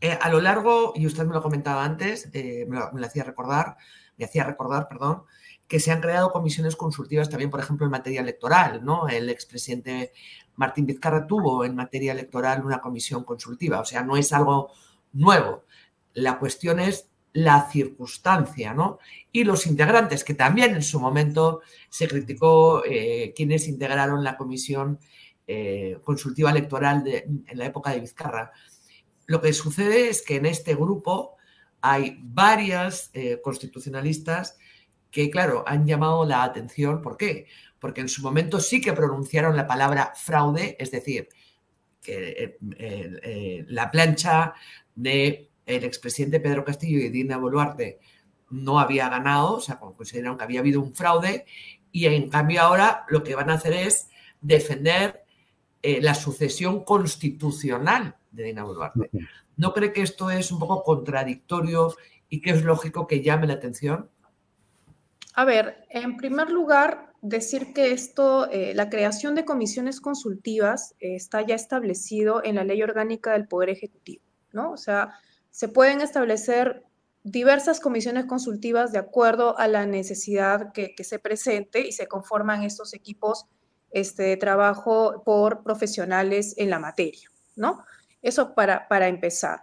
eh, a lo largo, y usted me lo comentaba antes, me lo, me lo hacía recordar, me hacía recordar, perdón, que se han creado comisiones consultivas también, por ejemplo, en materia electoral, ¿no? El expresidente Martín Vizcarra tuvo en materia electoral una comisión consultiva, o sea, no es algo nuevo. La cuestión es la circunstancia, ¿no? Y los integrantes, que también en su momento se criticó eh, quienes integraron la comisión eh, consultiva electoral en la época de Vizcarra. Lo que sucede es que en este grupo hay varias eh, constitucionalistas que, claro, han llamado la atención. ¿Por qué? Porque en su momento sí que pronunciaron la palabra fraude, es decir, que eh, eh, la plancha del el expresidente Pedro Castillo y Dina Boluarte no había ganado, o sea, consideraron que había habido un fraude, y en cambio ahora lo que van a hacer es defender la sucesión constitucional de Dina Boluarte. ¿No cree que esto es un poco contradictorio y que es lógico que llame la atención? A ver, en primer lugar, decir que esto, eh, la creación de comisiones consultivas eh, está ya establecido en la ley orgánica del Poder Ejecutivo, ¿no? O sea, se pueden establecer diversas comisiones consultivas de acuerdo a la necesidad que, se presente y se conforman estos equipos este, de trabajo por profesionales en la materia, ¿no? Eso para, para empezar.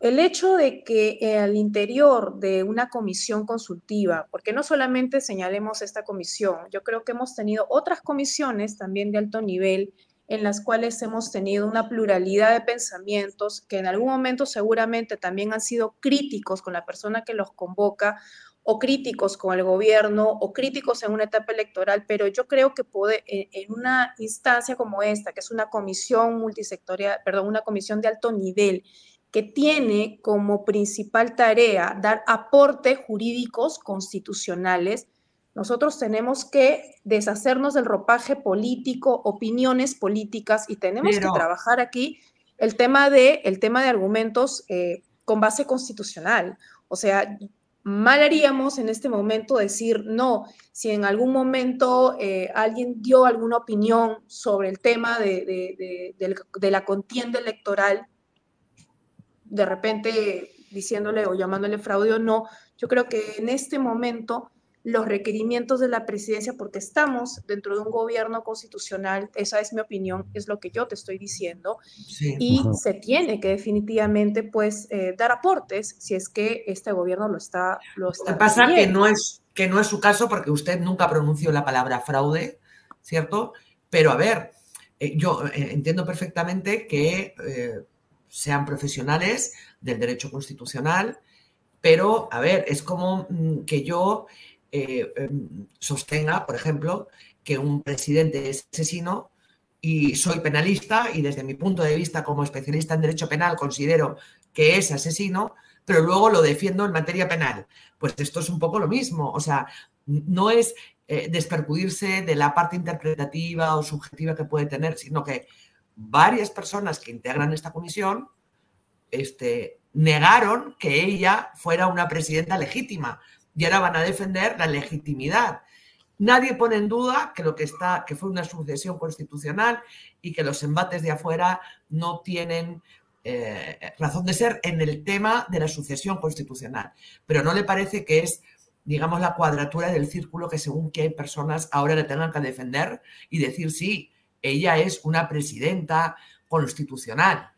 El hecho de que al interior de una comisión consultiva, porque no solamente señalemos esta comisión, yo creo que hemos tenido otras comisiones también de alto nivel en las cuales hemos tenido una pluralidad de pensamientos que en algún momento seguramente también han sido críticos con la persona que los convoca o críticos con el gobierno o críticos en una etapa electoral, pero yo creo que puede, en una instancia como esta, que es una comisión multisectorial, perdón, una comisión de alto nivel, que tiene como principal tarea dar aportes jurídicos constitucionales, nosotros tenemos que deshacernos del ropaje político, opiniones políticas y tenemos pero... que trabajar aquí el tema de, el tema de argumentos eh, con base constitucional. O sea, mal haríamos en este momento decir, no, si en algún momento eh, alguien dio alguna opinión sobre el tema de, de, de, de, la contienda electoral, de repente diciéndole o llamándole fraude o no, yo creo que en este momento los requerimientos de la presidencia, porque estamos dentro de un gobierno constitucional, esa es mi opinión, es lo que yo te estoy diciendo, sí. y se tiene que definitivamente pues eh, dar aportes si es que este gobierno lo está... Lo está lo que pasa que no, es, que no es su caso porque usted nunca pronunció la palabra fraude, ¿cierto? Pero a ver, eh, yo eh, entiendo perfectamente que eh, sean profesionales del derecho constitucional, pero a ver, es como mm, que yo eh, em, sostenga, por ejemplo, que un presidente es asesino y soy penalista y desde mi punto de vista como especialista en derecho penal considero que es asesino, pero luego lo defiendo en materia penal. Pues esto es un poco lo mismo, o sea, no es eh, despercudirse de la parte interpretativa o subjetiva que puede tener, sino que varias personas que integran esta comisión este, negaron que ella fuera una presidenta legítima y ahora van a defender la legitimidad. Nadie pone en duda que lo que está, que fue una sucesión constitucional y que los embates de afuera no tienen eh, razón de ser en el tema de la sucesión constitucional. Pero no le parece que es, digamos, la cuadratura del círculo que según que hay personas ahora le tengan que defender y decir sí, ella es una presidenta constitucional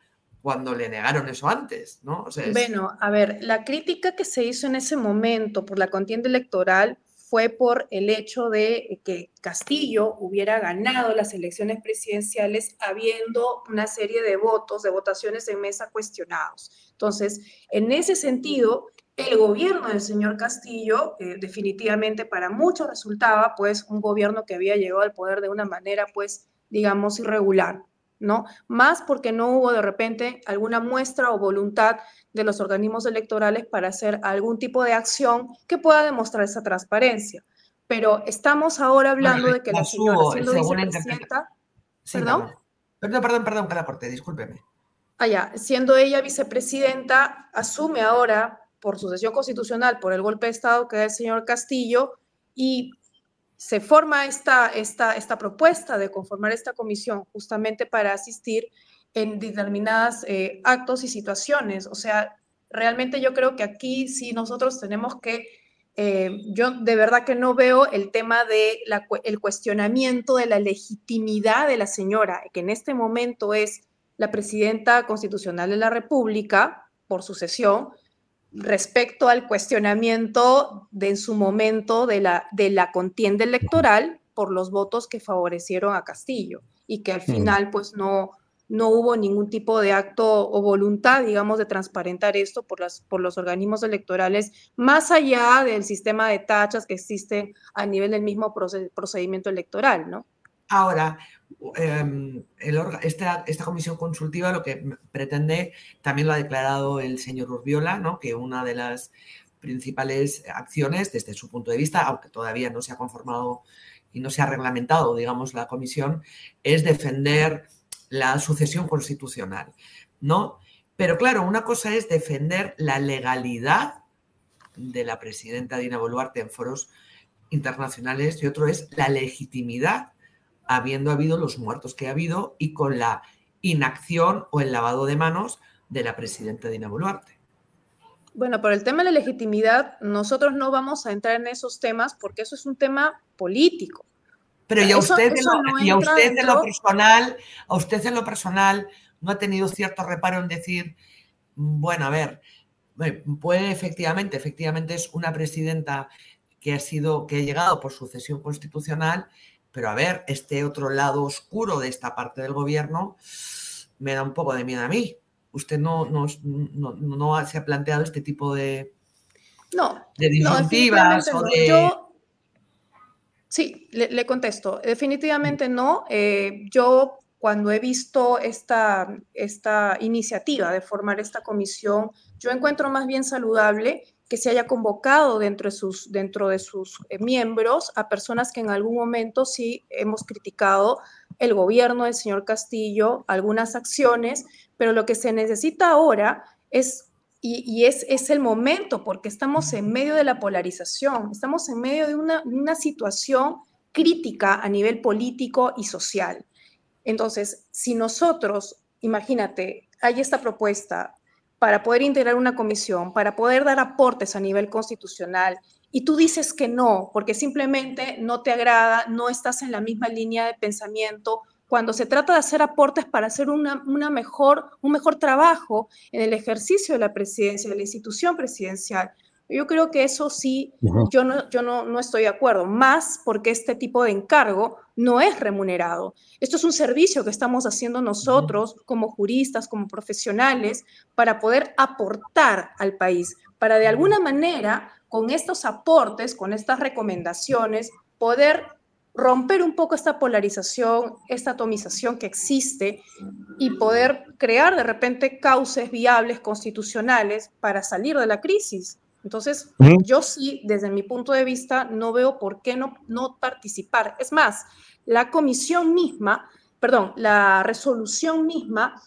cuando le negaron eso antes, ¿no? Bueno, a ver, la crítica que se hizo en ese momento por la contienda electoral fue por el hecho de que Castillo hubiera ganado las elecciones presidenciales habiendo una serie de votos, de votaciones en mesa cuestionados. Entonces, en ese sentido, el gobierno del señor Castillo eh, definitivamente para muchos resultaba pues un gobierno que había llegado al poder de una manera pues digamos irregular, ¿no? Más porque no hubo de repente alguna muestra o voluntad de los organismos electorales para hacer algún tipo de acción que pueda demostrar esa transparencia. Pero estamos ahora hablando de que la señora siendo vicepresidenta... ¿Perdón? Perdón, perdón, perdón, que la corté, discúlpeme. Allá, ah, siendo ella vicepresidenta, asume ahora por sucesión constitucional, por el golpe de Estado que da el señor Castillo, y se forma esta, esta, esta propuesta de conformar esta comisión justamente para asistir en determinados eh, actos y situaciones. O sea, realmente yo creo que aquí sí nosotros tenemos que, eh, yo de verdad que no veo el tema de el cuestionamiento de la legitimidad de la señora, que en este momento es la presidenta constitucional de la República por sucesión, respecto al cuestionamiento de en su momento de la, de la contienda electoral por los votos que favorecieron a Castillo y que al final pues no, no hubo ningún tipo de acto o voluntad, digamos, de transparentar esto por, las, por los organismos electorales, más allá del sistema de tachas que existe a nivel del mismo procedimiento electoral, ¿no? Ahora, em, esta, comisión consultiva lo que pretende, también lo ha declarado el señor Urbiola, ¿no? que una de las principales acciones desde su punto de vista, aunque todavía no se ha conformado y no se ha reglamentado, digamos, la comisión, es defender la sucesión constitucional, ¿no? Pero claro, una cosa es defender la legalidad de la presidenta Dina Boluarte en foros internacionales y otro es la legitimidad habiendo habido los muertos que ha habido y con la inacción o el lavado de manos de la presidenta Dina Boluarte. Bueno, por el tema de la legitimidad, nosotros no vamos a entrar en esos temas porque eso es un tema político. Pero y a usted, lo, a usted en lo personal, a usted en lo personal no ha tenido cierto reparo en decir, bueno, a ver, puede efectivamente, efectivamente es una presidenta que ha sido, que ha llegado por sucesión constitucional pero a ver, este otro lado oscuro de esta parte del gobierno me da un poco de miedo a mí. ¿Usted no, no, no, se ha planteado este tipo de, no, de disyuntivas o de... sí, le, contesto. Definitivamente no. Eh, yo cuando he visto esta, esta iniciativa de formar esta comisión, yo encuentro más bien saludable que se haya convocado dentro de sus, dentro de sus eh, miembros a personas que en algún momento sí hemos criticado el gobierno del señor Castillo, algunas acciones, pero lo que se necesita ahora es, y, es, es, el momento, porque estamos en medio de la polarización, estamos en medio de una, una situación crítica a nivel político y social. Entonces, si nosotros, imagínate, hay esta propuesta, para poder integrar una comisión, para poder dar aportes a nivel constitucional, y tú dices que no, porque simplemente no te agrada, no estás en la misma línea de pensamiento, cuando se trata de hacer aportes para hacer una, mejor, un mejor trabajo en el ejercicio de la presidencia, de la institución presidencial, yo creo que eso sí, yo, no, yo no, no, estoy de acuerdo, más porque este tipo de encargo no es remunerado. Esto es un servicio que estamos haciendo nosotros como juristas, como profesionales, para poder aportar al país, para de alguna manera, con estos aportes, con estas recomendaciones, poder romper un poco esta polarización, esta atomización que existe y poder crear de repente cauces viables constitucionales para salir de la crisis. Entonces, yo sí, desde mi punto de vista, no veo por qué no, no participar. Es más, la comisión misma, perdón, la resolución misma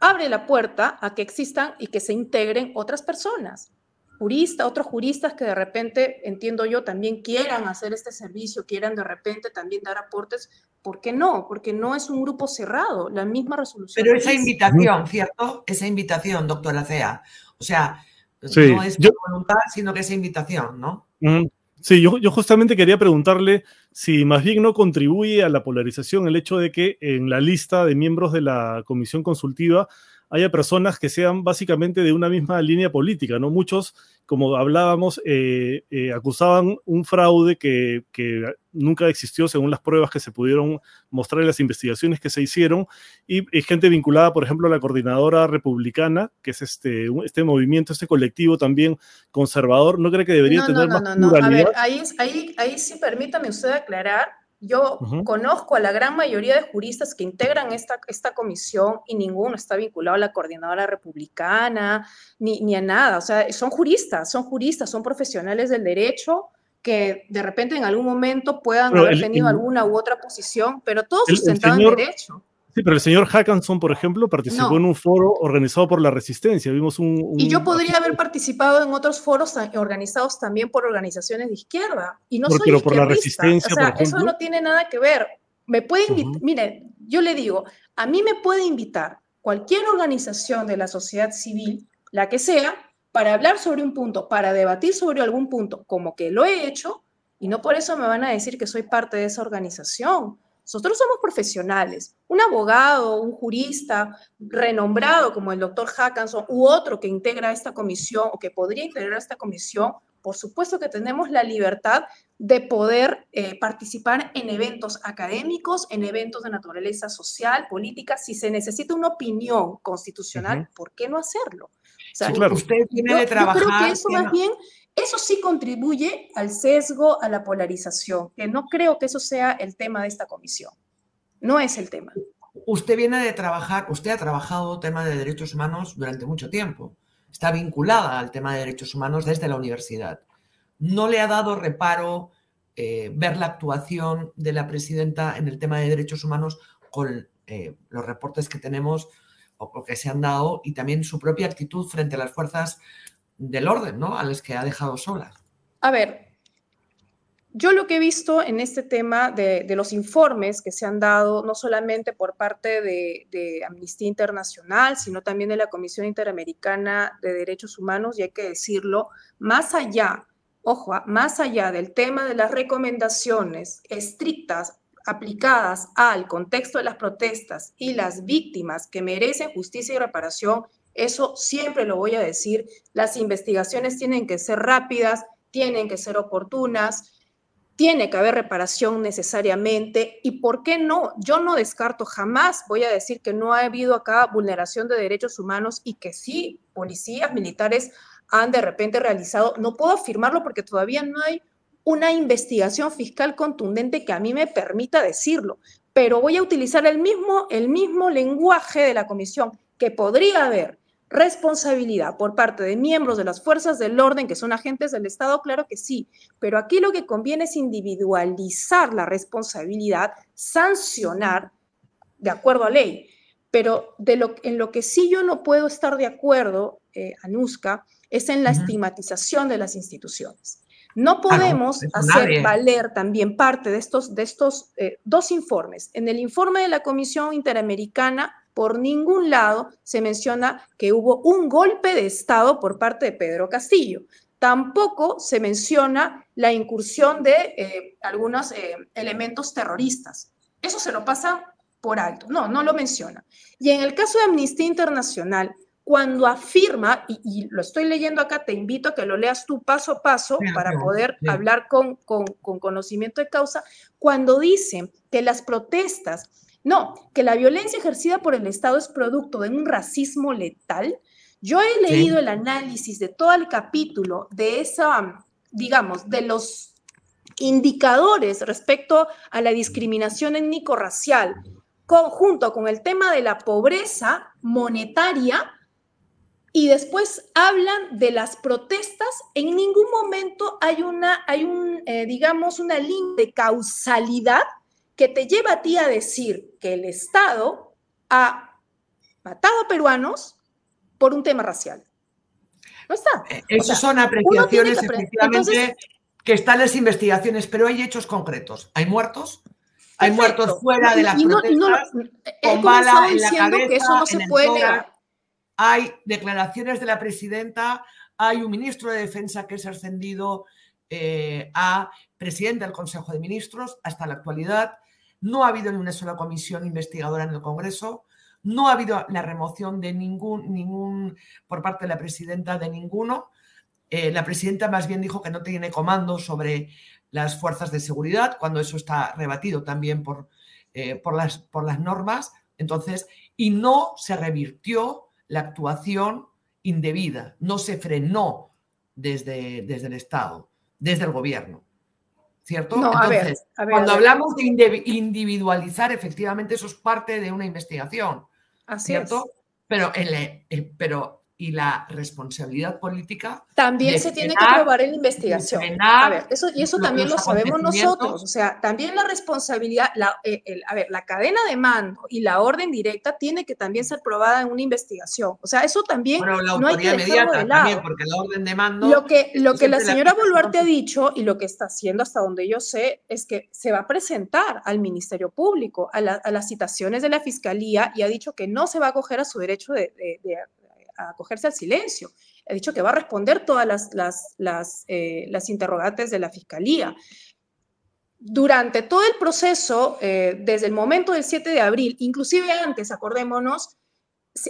abre la puerta a que existan y que se integren otras personas, juristas, otros juristas que de repente, entiendo yo, también quieran hacer este servicio, quieran de repente también dar aportes. ¿Por qué no? Porque no es un grupo cerrado, la misma resolución. Pero esa invitación, ¿cierto? Esa invitación, doctora Cea. O sea, no es voluntad, sino que es invitación, ¿no? Sí, yo, yo, justamente quería preguntarle si más bien no contribuye a la polarización el hecho de que en la lista de miembros de la comisión consultiva haya personas que sean básicamente de una misma línea política, ¿no? Muchos, como hablábamos, eh, eh, acusaban un fraude que, que, nunca existió según las pruebas que se pudieron mostrar en las investigaciones que se hicieron, y, y, gente vinculada, por ejemplo, a la coordinadora republicana, que es este, este movimiento, este colectivo también conservador, ¿no cree que debería no, tener no, más no, pluralidad? A ver, ahí, ahí, ahí sí permítame usted aclarar yo uh -huh. conozco a la gran mayoría de juristas que integran esta, esta comisión y ninguno está vinculado a la coordinadora republicana ni, ni, a nada. O sea, son juristas, son juristas, son profesionales del derecho que de repente en algún momento puedan pero haber el, tenido el, alguna u otra posición, pero todos sustentados en derecho. Sí, pero el señor Hackanson, por ejemplo, participó no. en un foro organizado por la Resistencia. Vimos un, un, Y yo podría haber participado en otros foros organizados también por organizaciones de izquierda. Y no pero, soy pero por la Resistencia, o sea, por. Eso no tiene nada que ver. Me puede invitar, uh -huh. mire, yo le digo, a mí me puede invitar cualquier organización de la sociedad civil, la que sea, para hablar sobre un punto, para debatir sobre algún punto, como que lo he hecho, y no por eso me van a decir que soy parte de esa organización. Nosotros somos profesionales. Un abogado, un jurista renombrado como el doctor Hackanson u otro que integra esta comisión o que podría integrar esta comisión, por supuesto que tenemos la libertad de poder eh, participar en eventos académicos, en eventos de naturaleza social, política. Si se necesita una opinión constitucional, uh -huh. ¿por qué no hacerlo? O sea, sí, claro. Usted tiene yo, de trabajar. Yo creo que eso más bien eso sí contribuye al sesgo, a la polarización, que no creo que eso sea el tema de esta comisión. No es el tema. Usted viene de trabajar, usted ha trabajado tema de derechos humanos durante mucho tiempo. Está vinculada al tema de derechos humanos desde la universidad. ¿No le ha dado reparo eh, ver la actuación de la presidenta en el tema de derechos humanos con eh, los reportes que tenemos o que se han dado y también su propia actitud frente a las fuerzas del orden, ¿no? A las que ha dejado solas. A ver, yo lo que he visto en este tema de, los informes que se han dado, no solamente por parte de, de, Amnistía Internacional, sino también de la Comisión Interamericana de Derechos Humanos, y hay que decirlo, más allá, ojo, ah, más allá del tema de las recomendaciones estrictas aplicadas al contexto de las protestas y las víctimas que merecen justicia y reparación, eso siempre lo voy a decir, las investigaciones tienen que ser rápidas, tienen que ser oportunas, tiene que haber reparación necesariamente. Y por qué no, yo no descarto jamás, voy a decir que no ha habido acá vulneración de derechos humanos y que sí, policías, militares han de repente realizado, no puedo afirmarlo porque todavía no hay una investigación fiscal contundente que a mí me permita decirlo, pero voy a utilizar el mismo, el mismo lenguaje de la comisión que podría haber responsabilidad por parte de miembros de las fuerzas del orden, que son agentes del Estado, claro que sí, pero aquí lo que conviene es individualizar la responsabilidad, sancionar de acuerdo a ley. Pero de lo, en lo que sí yo no puedo estar de acuerdo, eh, Anuska, es en la uh -huh. estigmatización de las instituciones. No podemos ah, no, hacer nadie. valer también parte de estos, de estos eh, dos informes. En el informe de la Comisión Interamericana por ningún lado se menciona que hubo un golpe de Estado por parte de Pedro Castillo. Tampoco se menciona la incursión de eh, algunos eh, elementos terroristas. Eso se lo pasa por alto. No, no lo menciona. Y en el caso de Amnistía Internacional, cuando afirma, y, y, lo estoy leyendo acá, te invito a que lo leas tú paso a paso para poder hablar con, con, con conocimiento de causa, cuando dice que las protestas no, que la violencia ejercida por el Estado es producto de un racismo letal. Yo he leído sí. el análisis de todo el capítulo de esa, digamos, de los indicadores respecto a la discriminación étnico-racial, junto con el tema de la pobreza monetaria, y después hablan de las protestas. En ningún momento hay una, hay un, eh, digamos, una línea de causalidad que te lleva a ti a decir que el Estado ha matado a peruanos por un tema racial. No está. Esas o sea, son apreciaciones, que efectivamente, Entonces, que están las investigaciones, pero hay hechos concretos. ¿Hay muertos? Hay perfecto. muertos fuera de las y no, protestas, no, con bala en la cabeza, que eso no se puede negar. Hay declaraciones de la presidenta, hay un ministro de Defensa que es ascendido, eh, a presidente del Consejo de Ministros hasta la actualidad. No ha habido ni una sola comisión investigadora en el Congreso. No ha habido la remoción de ningún, ningún por parte de la presidenta de ninguno. Eh, la presidenta más bien dijo que no tiene comando sobre las fuerzas de seguridad, cuando eso está rebatido también por, eh, por, las, por las normas. Entonces, y no se revirtió la actuación indebida, no se frenó desde, desde el Estado, desde el gobierno. ¿Cierto? Entonces, cuando hablamos de individualizar, efectivamente eso es parte de una investigación. Así ¿cierto? Pero, el, pero y la responsabilidad política. También se tiene que probar en la investigación. A ver, eso, y eso también lo sabemos nosotros. O sea, también la responsabilidad, la, eh, a ver, la cadena de mando y la orden directa tiene que también ser probada en una investigación. O sea, eso también no hay que de lado. También porque la orden de mando. Lo que, lo que la señora Boluarte ha dicho y lo que está haciendo hasta donde yo sé es que se va a presentar al Ministerio Público, a, las citaciones de la Fiscalía y ha dicho que no se va a acoger a su derecho de a acogerse al silencio. Ha dicho que va a responder todas las, las, las, eh, las interrogantes de la Fiscalía. Durante todo el proceso, eh, desde el momento del 7 de abril, inclusive antes, acordémonos,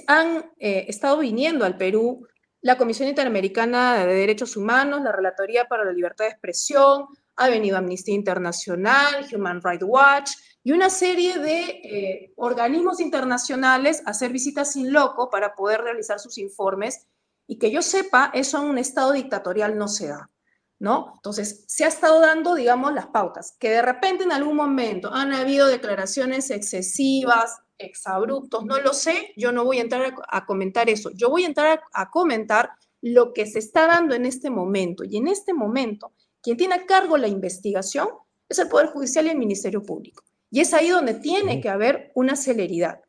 han eh, estado viniendo al Perú la Comisión Interamericana de Derechos Humanos, la Relatoría para la Libertad de Expresión, ha venido Amnistía Internacional, Human Rights Watch, y una serie de eh, organismos internacionales hacer visitas sin loco para poder realizar sus informes y que yo sepa, eso en un estado dictatorial no se da, ¿no? Entonces, se ha estado dando, digamos, las pautas, que de repente en algún momento han habido declaraciones excesivas, exabruptos, no lo sé, yo no voy a entrar a, comentar eso, yo voy a entrar a comentar lo que se está dando en este momento y en este momento, quien tiene a cargo la investigación es el Poder Judicial y el Ministerio Público. Y es ahí donde tiene que haber una celeridad.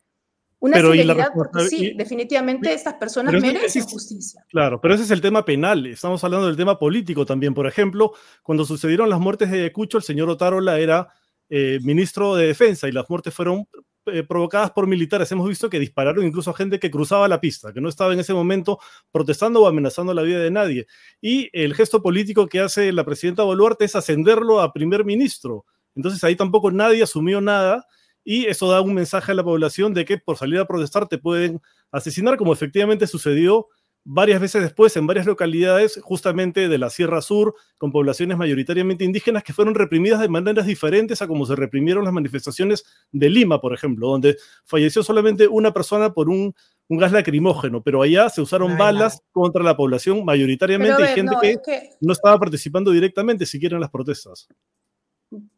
Una celeridad porque sí, definitivamente estas personas merecen justicia. Claro, pero ese es el tema penal. Estamos hablando del tema político también. Por ejemplo, cuando sucedieron las muertes de Ayacucho, el señor Otárola era eh, ministro de Defensa y las muertes fueron eh, provocadas por militares. Hemos visto que dispararon incluso a gente que cruzaba la pista, que no estaba en ese momento protestando o amenazando la vida de nadie. Y el gesto político que hace la presidenta Boluarte es ascenderlo a primer ministro. Entonces ahí tampoco nadie asumió nada y eso da un mensaje a la población de que por salir a protestar te pueden asesinar, como efectivamente sucedió varias veces después en varias localidades justamente de la Sierra Sur, con poblaciones mayoritariamente indígenas que fueron reprimidas de maneras diferentes a como se reprimieron las manifestaciones de Lima, por ejemplo, donde falleció solamente una persona por un, gas lacrimógeno, pero allá se usaron balas contra la población mayoritariamente y gente que, no estaba participando directamente siquiera en las protestas.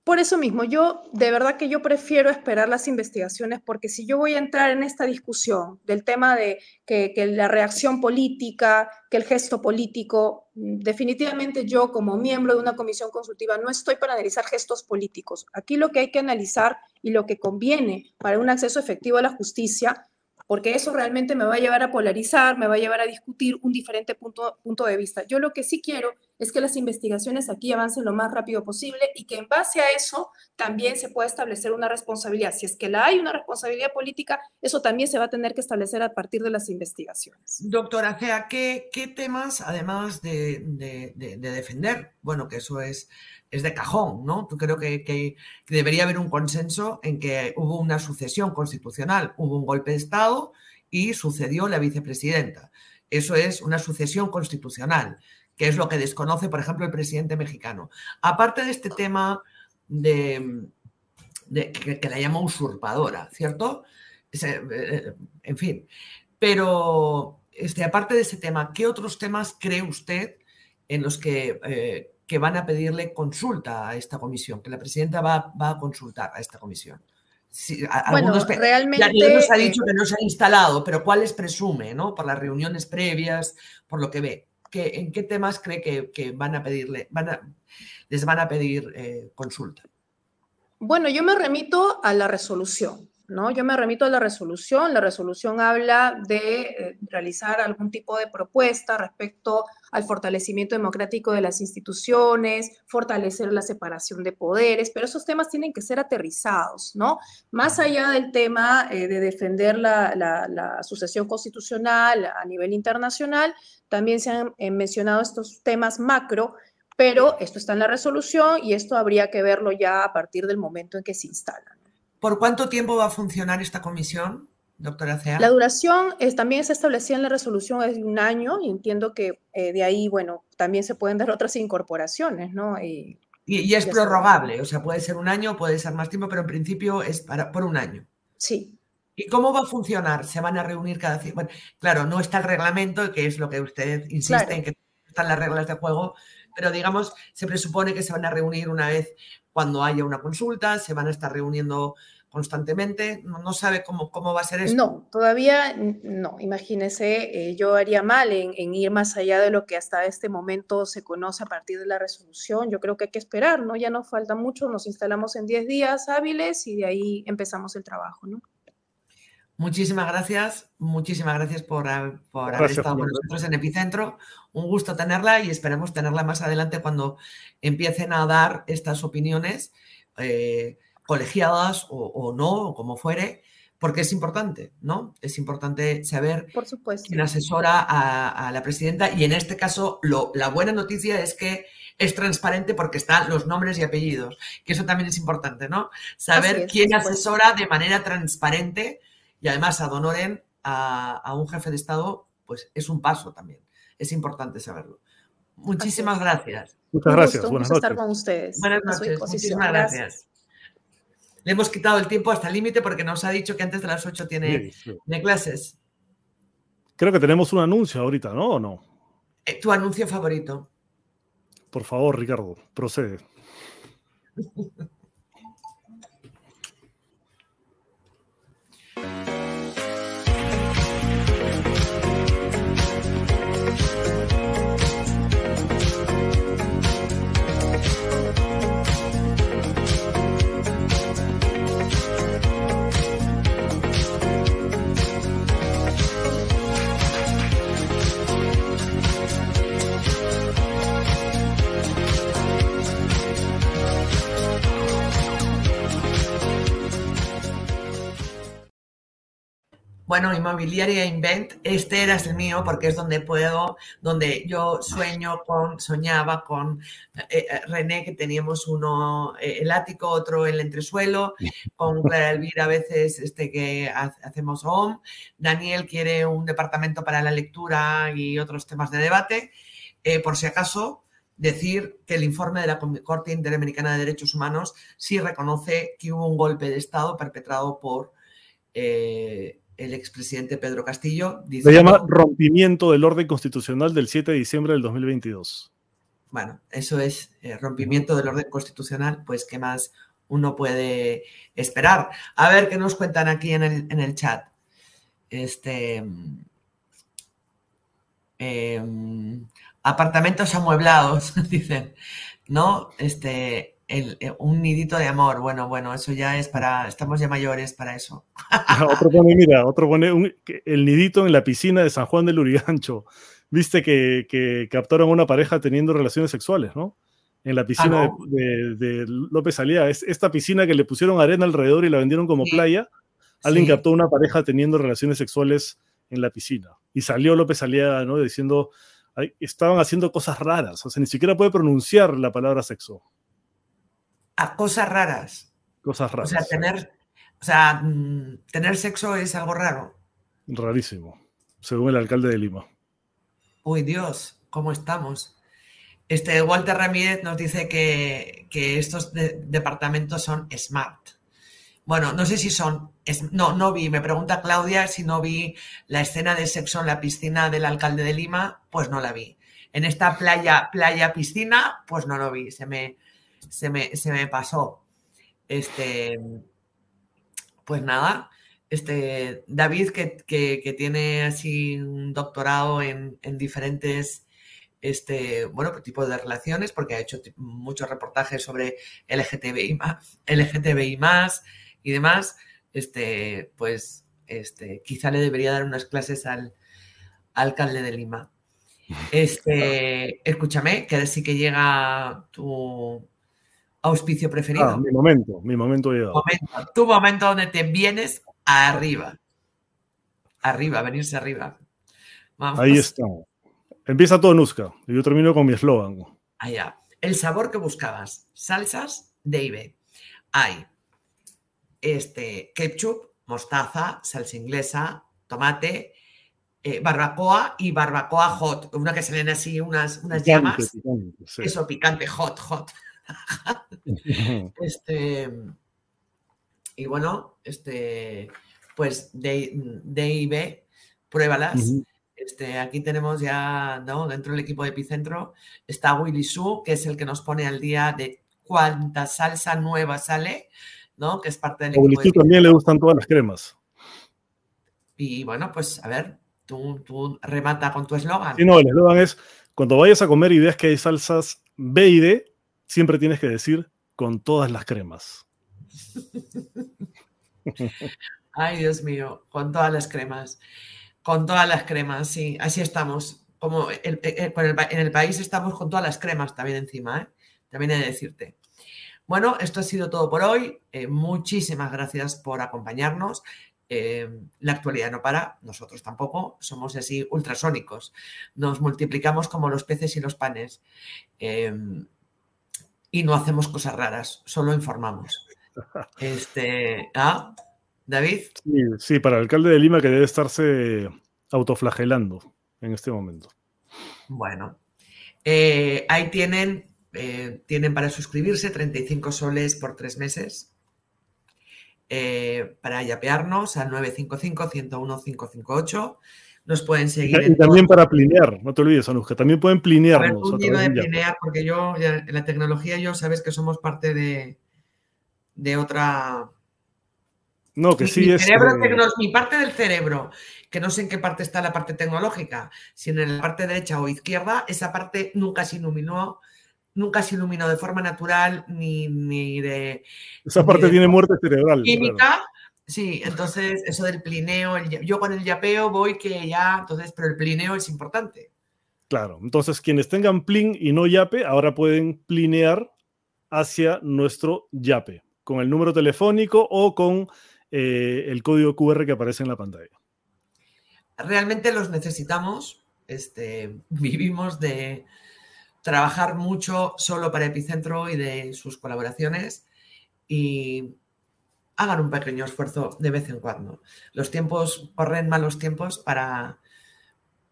Por eso mismo, yo de verdad que yo prefiero esperar las investigaciones porque si yo voy a entrar en esta discusión del tema de que, la reacción política, que el gesto político, definitivamente yo como miembro de una comisión consultiva no estoy para analizar gestos políticos. Aquí lo que hay que analizar y lo que conviene para un acceso efectivo a la justicia porque eso realmente me va a llevar a polarizar, me va a llevar a discutir un diferente punto, punto de vista. Yo lo que sí quiero es que las investigaciones aquí avancen lo más rápido posible y que en base a eso también se pueda establecer una responsabilidad. Si es que la hay una responsabilidad política, eso también se va a tener que establecer a partir de las investigaciones. Doctora Gea, ¿qué, temas, además de, de, defender? Bueno, que eso es, es de cajón, ¿no? Yo creo que debería haber un consenso en que hubo una sucesión constitucional, hubo un golpe de Estado y sucedió la vicepresidenta. Eso es una sucesión constitucional que es lo que desconoce, por ejemplo, el presidente mexicano. Aparte de este tema de, que, la llama usurpadora, ¿cierto? Eh, en fin, pero este, aparte de ese tema, ¿qué otros temas cree usted en los que, eh, que van a pedirle consulta a esta comisión, que la presidenta va, a consultar a esta comisión? bueno, realmente... Ya nos ha dicho que no se ha instalado, pero ¿cuáles presume, no? Por las reuniones previas, por lo que ve. ¿En qué temas cree que, van a pedirle, les van a pedir eh, consulta? Bueno, yo me remito a la resolución. ¿no? Yo me remito a la resolución. La resolución habla de eh, realizar algún tipo de propuesta respecto al fortalecimiento democrático de las instituciones, fortalecer la separación de poderes, pero esos temas tienen que ser aterrizados, ¿no? Más allá del tema eh, de defender la, la, sucesión constitucional a nivel internacional, también se han eh, mencionado estos temas macro Pero esto está en la resolución y esto habría que verlo ya a partir del momento en que se instala. ¿Por cuánto tiempo va a funcionar esta comisión, doctora Cea? La duración es, también se establecía en la resolución es de un año y entiendo que eh, de ahí, bueno, también se pueden dar otras incorporaciones, ¿no? Y, y, es prorrogable, o sea, puede ser un año, puede ser más tiempo, pero en principio es para, por un año. Sí. ¿Y cómo va a funcionar? ¿Se van a reunir cada... Bueno, claro, no está el reglamento, que es lo que usted insiste en que están las reglas de juego, pero digamos, se presupone que se van a reunir una vez cuando haya una consulta, se van a estar reuniendo constantemente, no, sabe cómo, cómo va a ser eso. No, todavía no, imagínese, eh, yo haría mal en, ir más allá de lo que hasta este momento se conoce a partir de la resolución, yo creo que hay que esperar, ¿no? Ya nos falta mucho, nos instalamos en 10 días hábiles y de ahí empezamos el trabajo, ¿no? Muchísimas gracias, muchísimas gracias por, por haber estado con nosotros en Epicentro. Un gusto tenerla y esperemos tenerla más adelante cuando empiecen a dar estas opiniones. Eh, colegiadas o, no, o como fuere, porque es importante, ¿no? Es importante saber Por supuesto. quién asesora a, la presidenta y en este caso lo, la buena noticia es que es transparente porque están los nombres y apellidos, que eso también es importante, ¿no? Saber quién asesora de manera transparente y además adonoren a, a un jefe de Estado, pues es un paso también. Es importante saberlo. Muchísimas gracias. Muchas gracias. Buenas noches. estar con ustedes. Buenas noches. Muchísimas gracias. Le hemos quitado el tiempo hasta el límite porque nos ha dicho que antes de las 8 tiene, clases. Creo que tenemos un anuncio ahorita, ¿no? ¿O no? Eh, tu anuncio favorito. Por favor, Ricardo, procede. Bueno, inmobiliaria Invent, este era el mío porque es donde puedo, donde yo sueño con, soñaba con eh, eh, René, que teníamos uno eh, el ático, otro el entresuelo, con Clara Elvira a veces este, que hacemos home, Daniel quiere un departamento para la lectura y otros temas de debate. por si acaso, decir que el informe de la Corte Interamericana de Derechos Humanos sí reconoce que hubo un golpe de Estado perpetrado por el expresidente Pedro Castillo. Se llama rompimiento del orden constitucional del 7 de diciembre del 2022. Bueno, eso es eh, rompimiento del orden constitucional, pues qué más uno puede esperar. A ver qué nos cuentan aquí en el, chat. Este. Em, apartamentos amueblados, dicen. ¿No? Este. Eh, un nidito de amor. Bueno, bueno, eso ya es para. Estamos ya mayores para eso. otro pone, mira, otro pone el nidito en la piscina de San Juan del Urigancho. Viste que, captaron a una pareja teniendo relaciones sexuales, ¿no? En la piscina ah, de, López Alía. Es esta piscina que le pusieron arena alrededor y la vendieron como playa. Alguien captó a una pareja teniendo relaciones sexuales en la piscina. Y salió López Alía, ¿no? Diciendo, estaban haciendo cosas raras. O sea, ni siquiera puede pronunciar la palabra sexo a cosas raras. Cosas raras. O sea, tener, o sea, mm, tener sexo es algo raro. Rarísimo, según el alcalde de Lima. Uy, Dios, ¿cómo estamos? Este Walter Ramírez nos dice que, estos departamentos son smart. Bueno, no sé si son. no, no vi. Me pregunta Claudia si no vi la escena de sexo en la piscina del alcalde de Lima. Pues no la vi. En esta playa, playa, piscina, pues no lo vi. Se me, se me, pasó. Este, pues nada, este, David, que, tiene así un doctorado en, diferentes este, bueno, tipos de relaciones, porque ha hecho muchos reportajes sobre LGTBI LGTBI más y demás, este, pues este, quizá le debería dar unas clases al, alcalde de Lima. Este, escúchame, que sí que llega tu, auspicio preferido. Ah, mi momento, mi momento llegado. tu momento donde te vienes arriba. Arriba, venirse arriba. Ahí está. Empieza todo Nusca y yo termino con mi eslogan. Allá. el sabor que buscabas. Salsas de Hay este, ketchup, mostaza, salsa inglesa, tomate, eh, barbacoa y barbacoa hot. Una que se ven así unas, unas llamas. Eso, picante, hot, hot. este, y bueno, este, pues de, B, pruébalas. Este, aquí tenemos ya, ¿no? Dentro del equipo de Epicentro está Willy Su, que es el que nos pone al día de cuánta salsa nueva sale, ¿no? Que es parte del equipo. A Willy Su también le gustan todas las cremas. Y bueno, pues a ver, tú, tú remata con tu eslogan. Sí, no, el eslogan es, cuando vayas a comer y veas que hay salsas B y D, siempre tienes que decir con todas las cremas. Ay, Dios mío, con todas las cremas. Con todas las cremas, sí, así estamos. Como en el país estamos con todas las cremas también encima, ¿eh? también he de decirte. Bueno, esto ha sido todo por hoy. Eh, muchísimas gracias por acompañarnos. Eh, la actualidad no para, nosotros tampoco, somos así ultrasónicos. Nos multiplicamos como los peces y los panes. Y no hacemos cosas raras, solo informamos. Este, ¿ah? David. Sí, para el alcalde de Lima que debe estarse autoflagelando en este momento. Bueno, eh, ahí tienen, eh, tienen para suscribirse 35 soles por tres meses. Eh, para yapearnos al 955-101-558. Nos pueden seguir. Y, también para plinear, no te olvides, Anuska, también pueden plinearnos. A de plinear, porque yo, en la tecnología, yo sabes que somos parte de, de otra no, que sí mi es. Cerebro, mi parte del cerebro, que no sé en qué parte está la parte tecnológica, si en la parte derecha o izquierda, esa parte nunca se iluminó, nunca se iluminó de forma natural ni, ni de. Esa parte tiene muerte cerebral. Química. Sí, entonces eso del plineo, yo con el yapeo voy que ya, entonces, pero el plineo es importante. Claro, entonces quienes tengan plin y no yape, ahora pueden plinear hacia nuestro yape, con el número telefónico o con eh, el código QR que aparece en la pantalla. Realmente los necesitamos. Este, vivimos de trabajar mucho solo para Epicentro y de sus colaboraciones y hagan un pequeño esfuerzo de vez en cuando. Los tiempos corren malos tiempos para,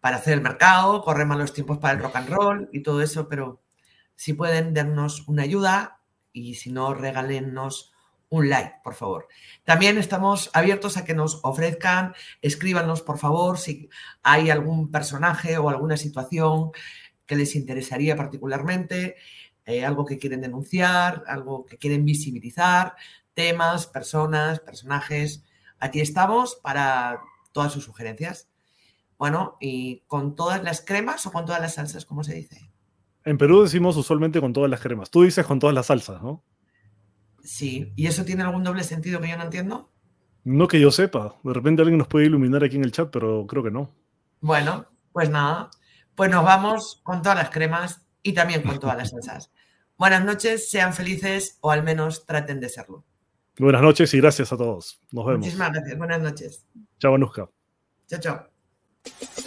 para hacer el mercado, corren malos tiempos para el rock and roll y todo eso, pero si pueden darnos una ayuda y si no, regálennos un like, por favor. También estamos abiertos a que nos ofrezcan, escríbanos, por favor, si hay algún personaje o alguna situación que les interesaría particularmente, eh, algo que quieren denunciar, algo que quieren visibilizar, temas, personas, personajes. Aquí estamos para todas sus sugerencias. Bueno, y con todas las cremas o con todas las salsas, ¿cómo se dice? En Perú decimos usualmente con todas las cremas. Tú dices con todas las salsas, ¿no? Sí, ¿y eso tiene algún doble sentido que yo no entiendo? No que yo sepa. De repente alguien nos puede iluminar aquí en el chat, pero creo que no. Bueno, pues nada. Pues nos vamos con todas las cremas y también con todas las salsas. Buenas noches, sean felices o al menos traten de serlo. Buenas noches y gracias a todos. Nos vemos. Muchísimas gracias. Buenas noches. Chao, Anuska. Chao, chao.